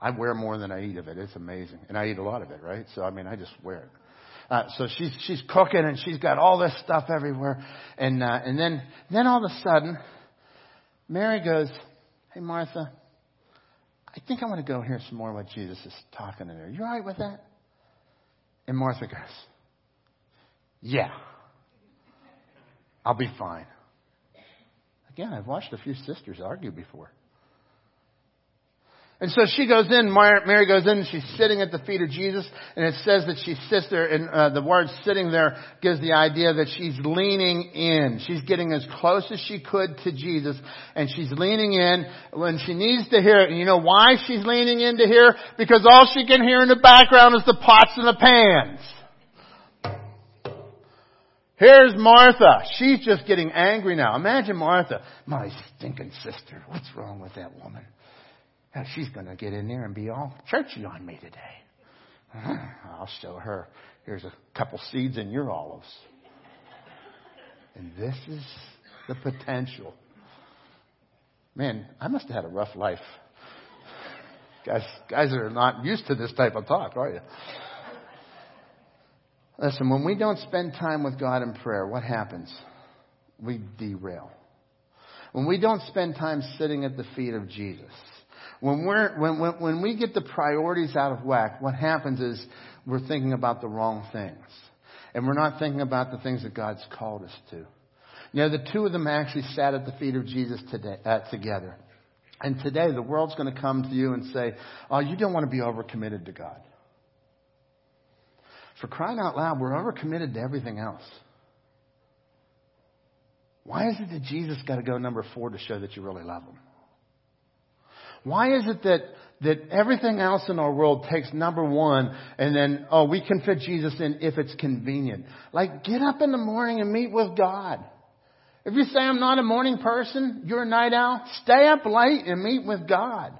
I wear more than I eat of it. It's amazing. And I eat a lot of it, right? So, I mean, I just wear it. Uh, so she's, she's cooking and she's got all this stuff everywhere. And, uh, and then, then all of a sudden, Mary goes, Hey, Martha, I think I want to go hear some more what Jesus is talking to there. You all right with that? And Martha goes, Yeah, I'll be fine. Again, I've watched a few sisters argue before. And so she goes in, Mary goes in, and she's sitting at the feet of Jesus, and it says that she sits there, and uh, the word sitting there gives the idea that she's leaning in. She's getting as close as she could to Jesus, and she's leaning in when she needs to hear it. And you know why she's leaning in to hear? Because all she can hear in the background is the pots and the pans. Here's Martha. She's just getting angry now. Imagine Martha. My stinking sister. What's wrong with that woman? Now she's going to get in there and be all churchy on me today. Ah, I'll show her. Here's a couple seeds in your olives. And this is the potential. Man, I must have had a rough life. Guys, guys are not used to this type of talk, are you? Listen, when we don't spend time with God in prayer, what happens? We derail. When we don't spend time sitting at the feet of Jesus, when, we're, when, when, when we get the priorities out of whack, what happens is we're thinking about the wrong things. And we're not thinking about the things that God's called us to. You know, the two of them actually sat at the feet of Jesus today, uh, together. And today the world's going to come to you and say, oh, you don't want to be overcommitted to God. For crying out loud, we're overcommitted to everything else. Why is it that Jesus got to go number four to show that you really love Him? Why is it that, that everything else in our world takes number one and then, oh, we can fit Jesus in if it's convenient? Like, get up in the morning and meet with God. If you say I'm not a morning person, you're a night owl, stay up late and meet with God.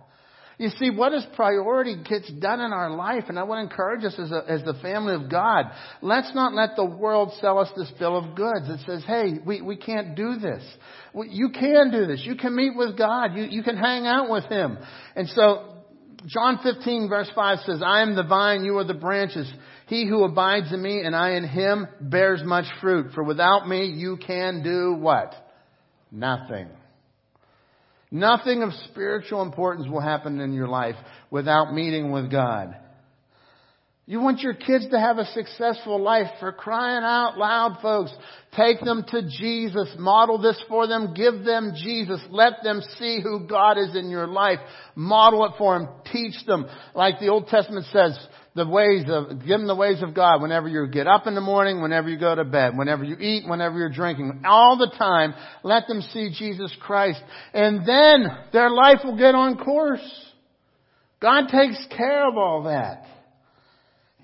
You see, what is priority gets done in our life, and I want to encourage us as, a, as the family of God. Let's not let the world sell us this bill of goods that says, hey, we, we can't do this. You can do this. You can meet with God. You, you can hang out with Him. And so, John 15 verse 5 says, I am the vine, you are the branches. He who abides in me and I in him bears much fruit. For without me you can do what? Nothing. Nothing of spiritual importance will happen in your life without meeting with God. You want your kids to have a successful life for crying out loud, folks. Take them to Jesus. Model this for them. Give them Jesus. Let them see who God is in your life. Model it for them. Teach them. Like the Old Testament says, the ways of, give them the ways of God whenever you get up in the morning, whenever you go to bed, whenever you eat, whenever you're drinking. All the time, let them see Jesus Christ. And then their life will get on course. God takes care of all that.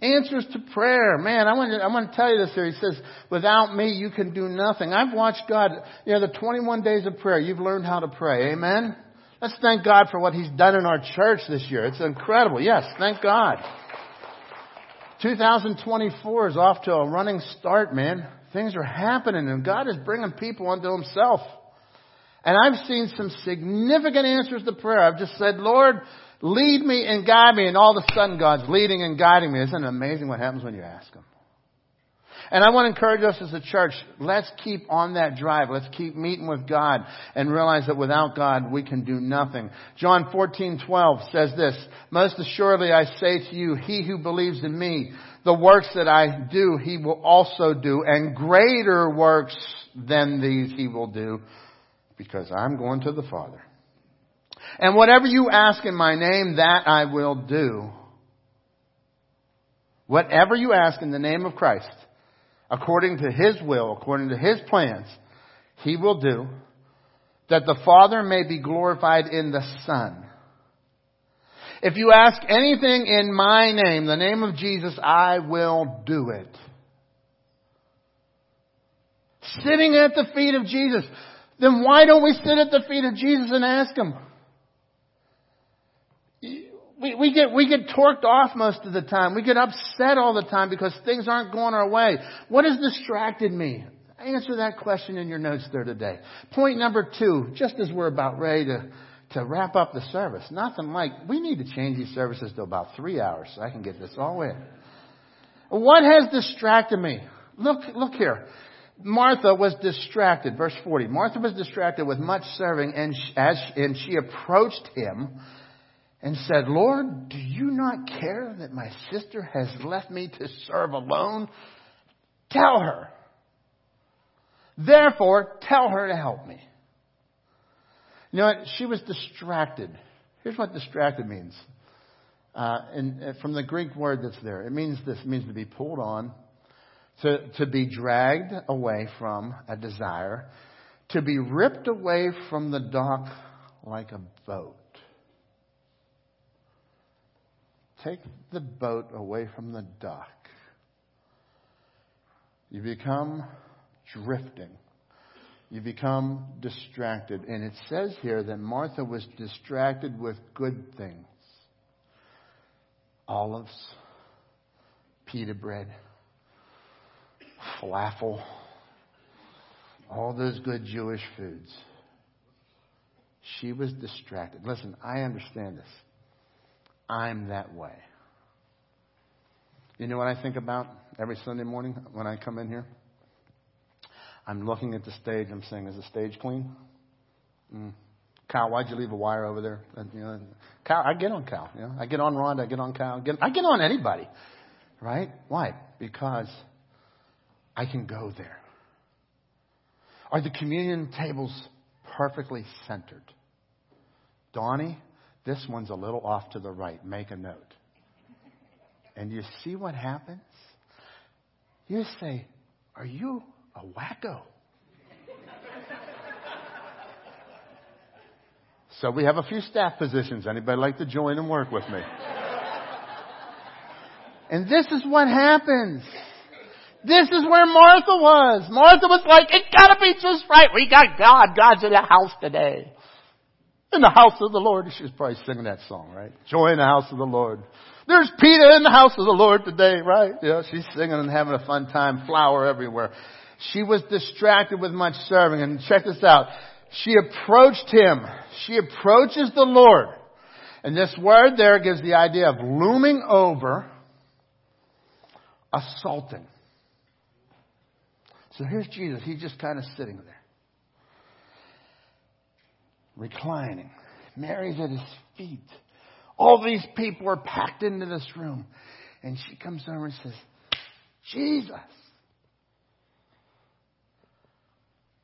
Answers to prayer. Man, I want to, I want to tell you this here. He says, without me, you can do nothing. I've watched God, you know, the 21 days of prayer, you've learned how to pray. Amen? Let's thank God for what He's done in our church this year. It's incredible. Yes, thank God. 2024 is off to a running start, man. Things are happening and God is bringing people unto Himself. And I've seen some significant answers to prayer. I've just said, Lord, lead me and guide me, and all of a sudden God's leading and guiding me. Isn't it amazing what happens when you ask Him? And I want to encourage us as a church, let's keep on that drive. Let's keep meeting with God and realize that without God we can do nothing. John 14:12 says this, "Most assuredly I say to you, he who believes in me, the works that I do, he will also do, and greater works than these he will do, because I'm going to the Father." And whatever you ask in my name, that I will do. Whatever you ask in the name of Christ, according to His will, according to His plans, He will do, that the Father may be glorified in the Son. If you ask anything in my name, the name of Jesus, I will do it. Sitting at the feet of Jesus. Then why don't we sit at the feet of Jesus and ask Him? We, we get, we get torqued off most of the time. We get upset all the time because things aren't going our way. What has distracted me? Answer that question in your notes there today. Point number two, just as we're about ready to, to wrap up the service, nothing like, we need to change these services to about three hours so I can get this all in. What has distracted me? Look, look here. Martha was distracted. Verse 40. Martha was distracted with much serving and, as, and she approached him and said, Lord, do you not care that my sister has left me to serve alone? Tell her. Therefore, tell her to help me. You know what? She was distracted. Here's what distracted means. Uh, and uh, from the Greek word that's there, it means this. It means to be pulled on, to, to be dragged away from a desire, to be ripped away from the dock like a boat. Take the boat away from the dock. You become drifting. You become distracted. And it says here that Martha was distracted with good things olives, pita bread, falafel, all those good Jewish foods. She was distracted. Listen, I understand this. I'm that way. You know what I think about every Sunday morning when I come in here? I'm looking at the stage. I'm saying, is the stage clean? Mm. Kyle, why'd you leave a wire over there? And, you know, Kyle, I get on Kyle. You know, I get on Ron. I get on Kyle. I get, I get on anybody, right? Why? Because I can go there. Are the communion tables perfectly centered? Donnie, this one's a little off to the right. Make a note. And you see what happens? You say, Are you a wacko? so we have a few staff positions. Anybody like to join and work with me? and this is what happens. This is where Martha was. Martha was like, it gotta be just right. We got God. God's in the house today in the house of the Lord. She was probably singing that song, right? Joy in the house of the Lord. There's Peter in the house of the Lord today, right? Yeah, she's singing and having a fun time, flower everywhere. She was distracted with much serving. And check this out. She approached him. She approaches the Lord. And this word there gives the idea of looming over, assaulting. So here's Jesus. He's just kind of sitting there, reclining. Mary's at his feet. All these people are packed into this room. And she comes over and says, Jesus,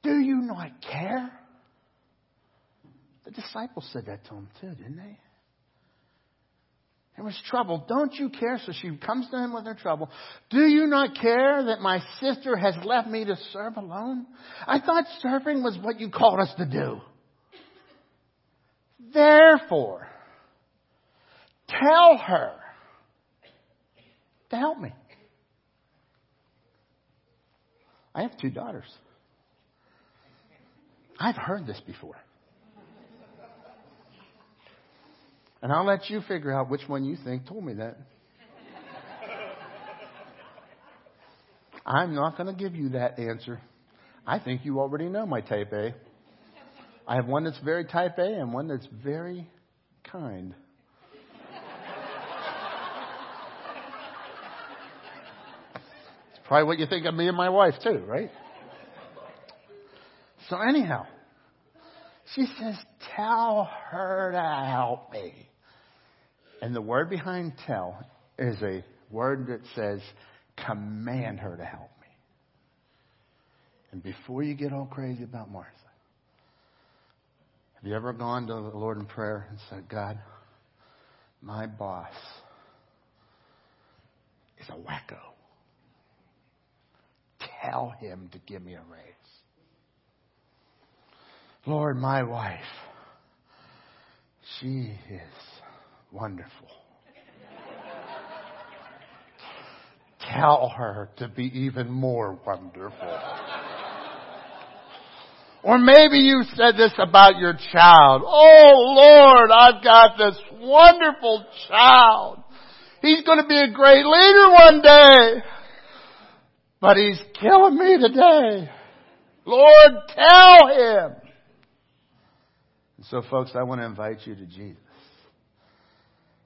do you not care? The disciples said that to him too, didn't they? There was trouble. Don't you care? So she comes to him with her trouble. Do you not care that my sister has left me to serve alone? I thought serving was what you called us to do. Therefore, tell her to help me. I have two daughters. I've heard this before. And I'll let you figure out which one you think told me that. I'm not going to give you that answer. I think you already know my type A. I have one that's very type A and one that's very kind. it's probably what you think of me and my wife, too, right? So, anyhow, she says, Tell her to help me. And the word behind tell is a word that says, Command her to help me. And before you get all crazy about Martha, have you ever gone to the Lord in prayer and said, God, my boss is a wacko. Tell him to give me a raise. Lord, my wife, she is wonderful. Tell her to be even more wonderful. Or maybe you said this about your child. Oh Lord, I've got this wonderful child. He's going to be a great leader one day. But he's killing me today. Lord, tell him. So folks, I want to invite you to Jesus.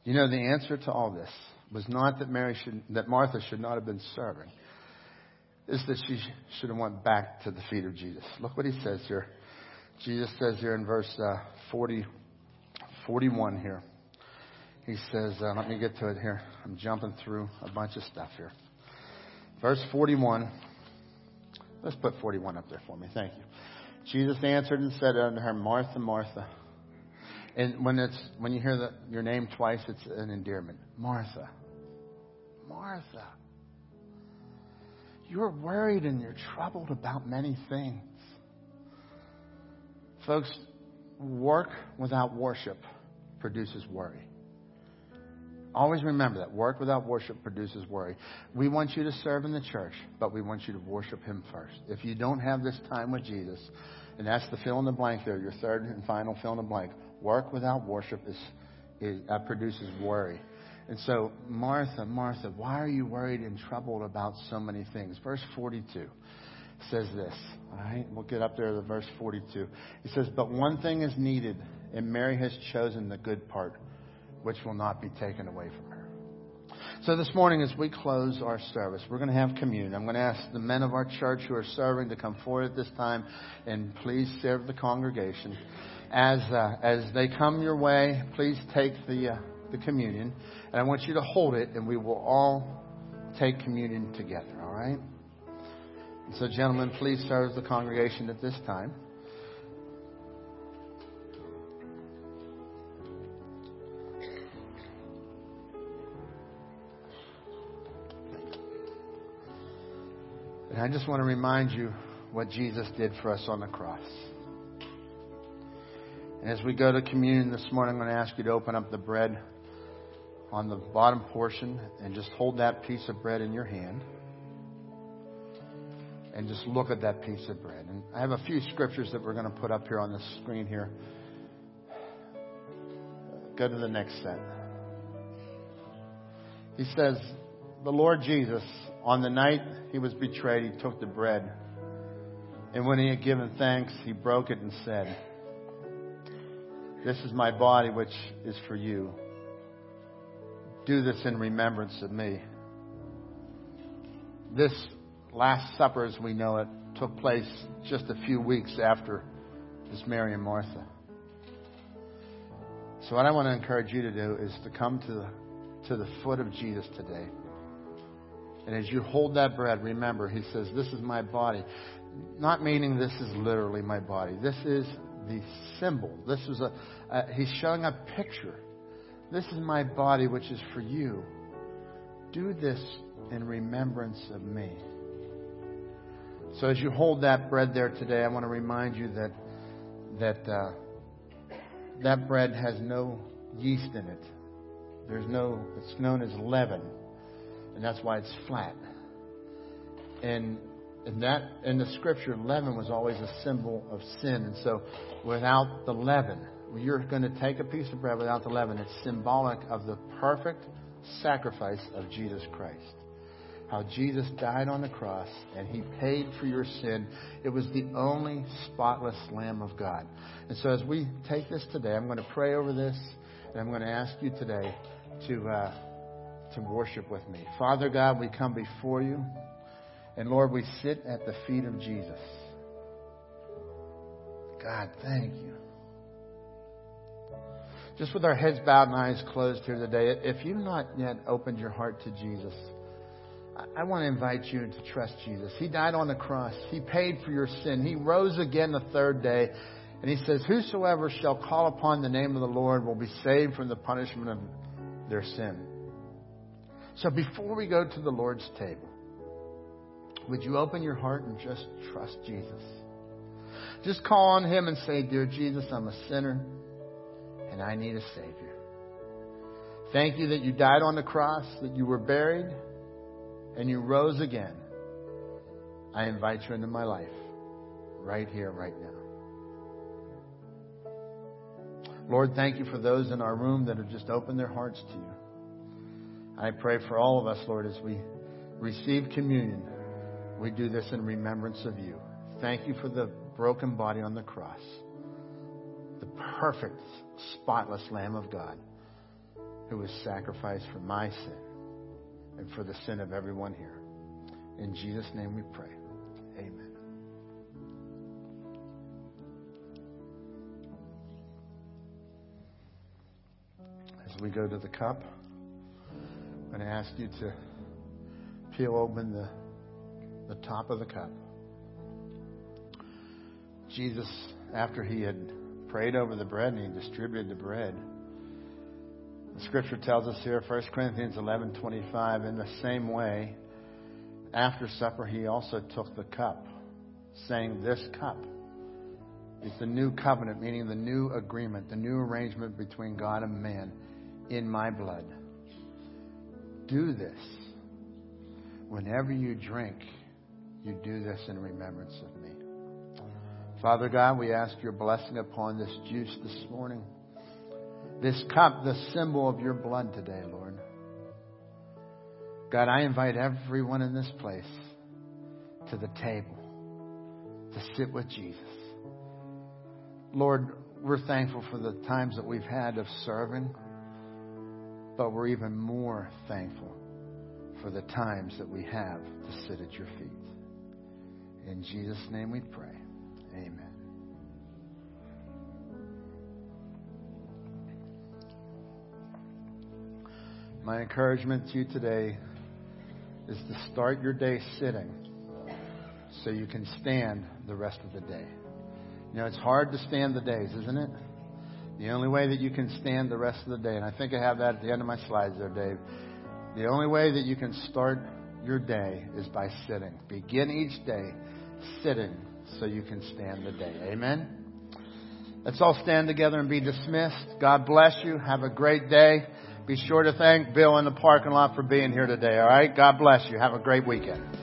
You know, the answer to all this was not that Mary should, that Martha should not have been serving. Is that she should have went back to the feet of Jesus. Look what he says here. Jesus says here in verse uh, 40, 41 here. He says, uh, let me get to it here. I'm jumping through a bunch of stuff here. Verse 41. Let's put 41 up there for me. Thank you. Jesus answered and said unto her, Martha, Martha. And when it's when you hear the, your name twice, it's an endearment. Martha. Martha. You're worried and you're troubled about many things. Folks, work without worship produces worry. Always remember that. Work without worship produces worry. We want you to serve in the church, but we want you to worship Him first. If you don't have this time with Jesus, and that's the fill in the blank there, your third and final fill in the blank. Work without worship is, is uh, produces worry. And so, Martha, Martha, why are you worried and troubled about so many things? Verse 42 says this. All right, we'll get up there to verse 42. He says, But one thing is needed, and Mary has chosen the good part which will not be taken away from her. So this morning, as we close our service, we're going to have communion. I'm going to ask the men of our church who are serving to come forward at this time and please serve the congregation. As uh, as they come your way, please take the uh, the communion, and I want you to hold it, and we will all take communion together. All right. And so, gentlemen, please serve the congregation at this time. And I just want to remind you what Jesus did for us on the cross. And as we go to communion this morning, I'm going to ask you to open up the bread on the bottom portion and just hold that piece of bread in your hand. And just look at that piece of bread. And I have a few scriptures that we're going to put up here on the screen here. Go to the next set. He says, The Lord Jesus on the night he was betrayed, he took the bread. And when he had given thanks, he broke it and said, This is my body, which is for you. Do this in remembrance of me. this Last Supper, as we know it, took place just a few weeks after this Mary and Martha. So, what I want to encourage you to do is to come to the, to the foot of Jesus today. And as you hold that bread, remember, he says, This is my body. Not meaning this is literally my body. This is the symbol. This is a, a he's showing a picture. This is my body, which is for you. Do this in remembrance of me. So as you hold that bread there today, I want to remind you that that uh, that bread has no yeast in it. There's no. It's known as leaven, and that's why it's flat. And in that in the scripture, leaven was always a symbol of sin, and so without the leaven, you're going to take a piece of bread without the leaven. It's symbolic of the perfect sacrifice of Jesus Christ. How Jesus died on the cross and he paid for your sin. It was the only spotless Lamb of God. And so as we take this today, I'm going to pray over this and I'm going to ask you today to, uh, to worship with me. Father God, we come before you. And Lord, we sit at the feet of Jesus. God, thank you. Just with our heads bowed and eyes closed here today, if you've not yet opened your heart to Jesus, I want to invite you to trust Jesus. He died on the cross. He paid for your sin. He rose again the third day. And he says, Whosoever shall call upon the name of the Lord will be saved from the punishment of their sin. So before we go to the Lord's table, would you open your heart and just trust Jesus? Just call on Him and say, Dear Jesus, I'm a sinner and I need a Savior. Thank you that you died on the cross, that you were buried, and you rose again. I invite you into my life right here, right now. Lord, thank you for those in our room that have just opened their hearts to you. I pray for all of us, Lord, as we receive communion, we do this in remembrance of you. Thank you for the broken body on the cross, the perfect, spotless Lamb of God who was sacrificed for my sin and for the sin of everyone here. In Jesus' name we pray. Amen. As we go to the cup, I'm going to ask you to peel open the, the top of the cup. Jesus, after he had prayed over the bread and he distributed the bread, the scripture tells us here, 1 Corinthians 11:25, in the same way, after supper he also took the cup, saying, "This cup is the new covenant, meaning the new agreement, the new arrangement between God and man in my blood. Do this. Whenever you drink, you do this in remembrance of me." Father God, we ask your blessing upon this juice this morning this cup, the symbol of your blood today, Lord. God, I invite everyone in this place to the table to sit with Jesus. Lord, we're thankful for the times that we've had of serving, but we're even more thankful for the times that we have to sit at your feet. In Jesus' name we pray. Amen. My encouragement to you today is to start your day sitting so you can stand the rest of the day. You know, it's hard to stand the days, isn't it? The only way that you can stand the rest of the day, and I think I have that at the end of my slides there, Dave. The only way that you can start your day is by sitting. Begin each day sitting so you can stand the day. Amen? Let's all stand together and be dismissed. God bless you. Have a great day. Be sure to thank Bill in the parking lot for being here today, all right? God bless you. Have a great weekend.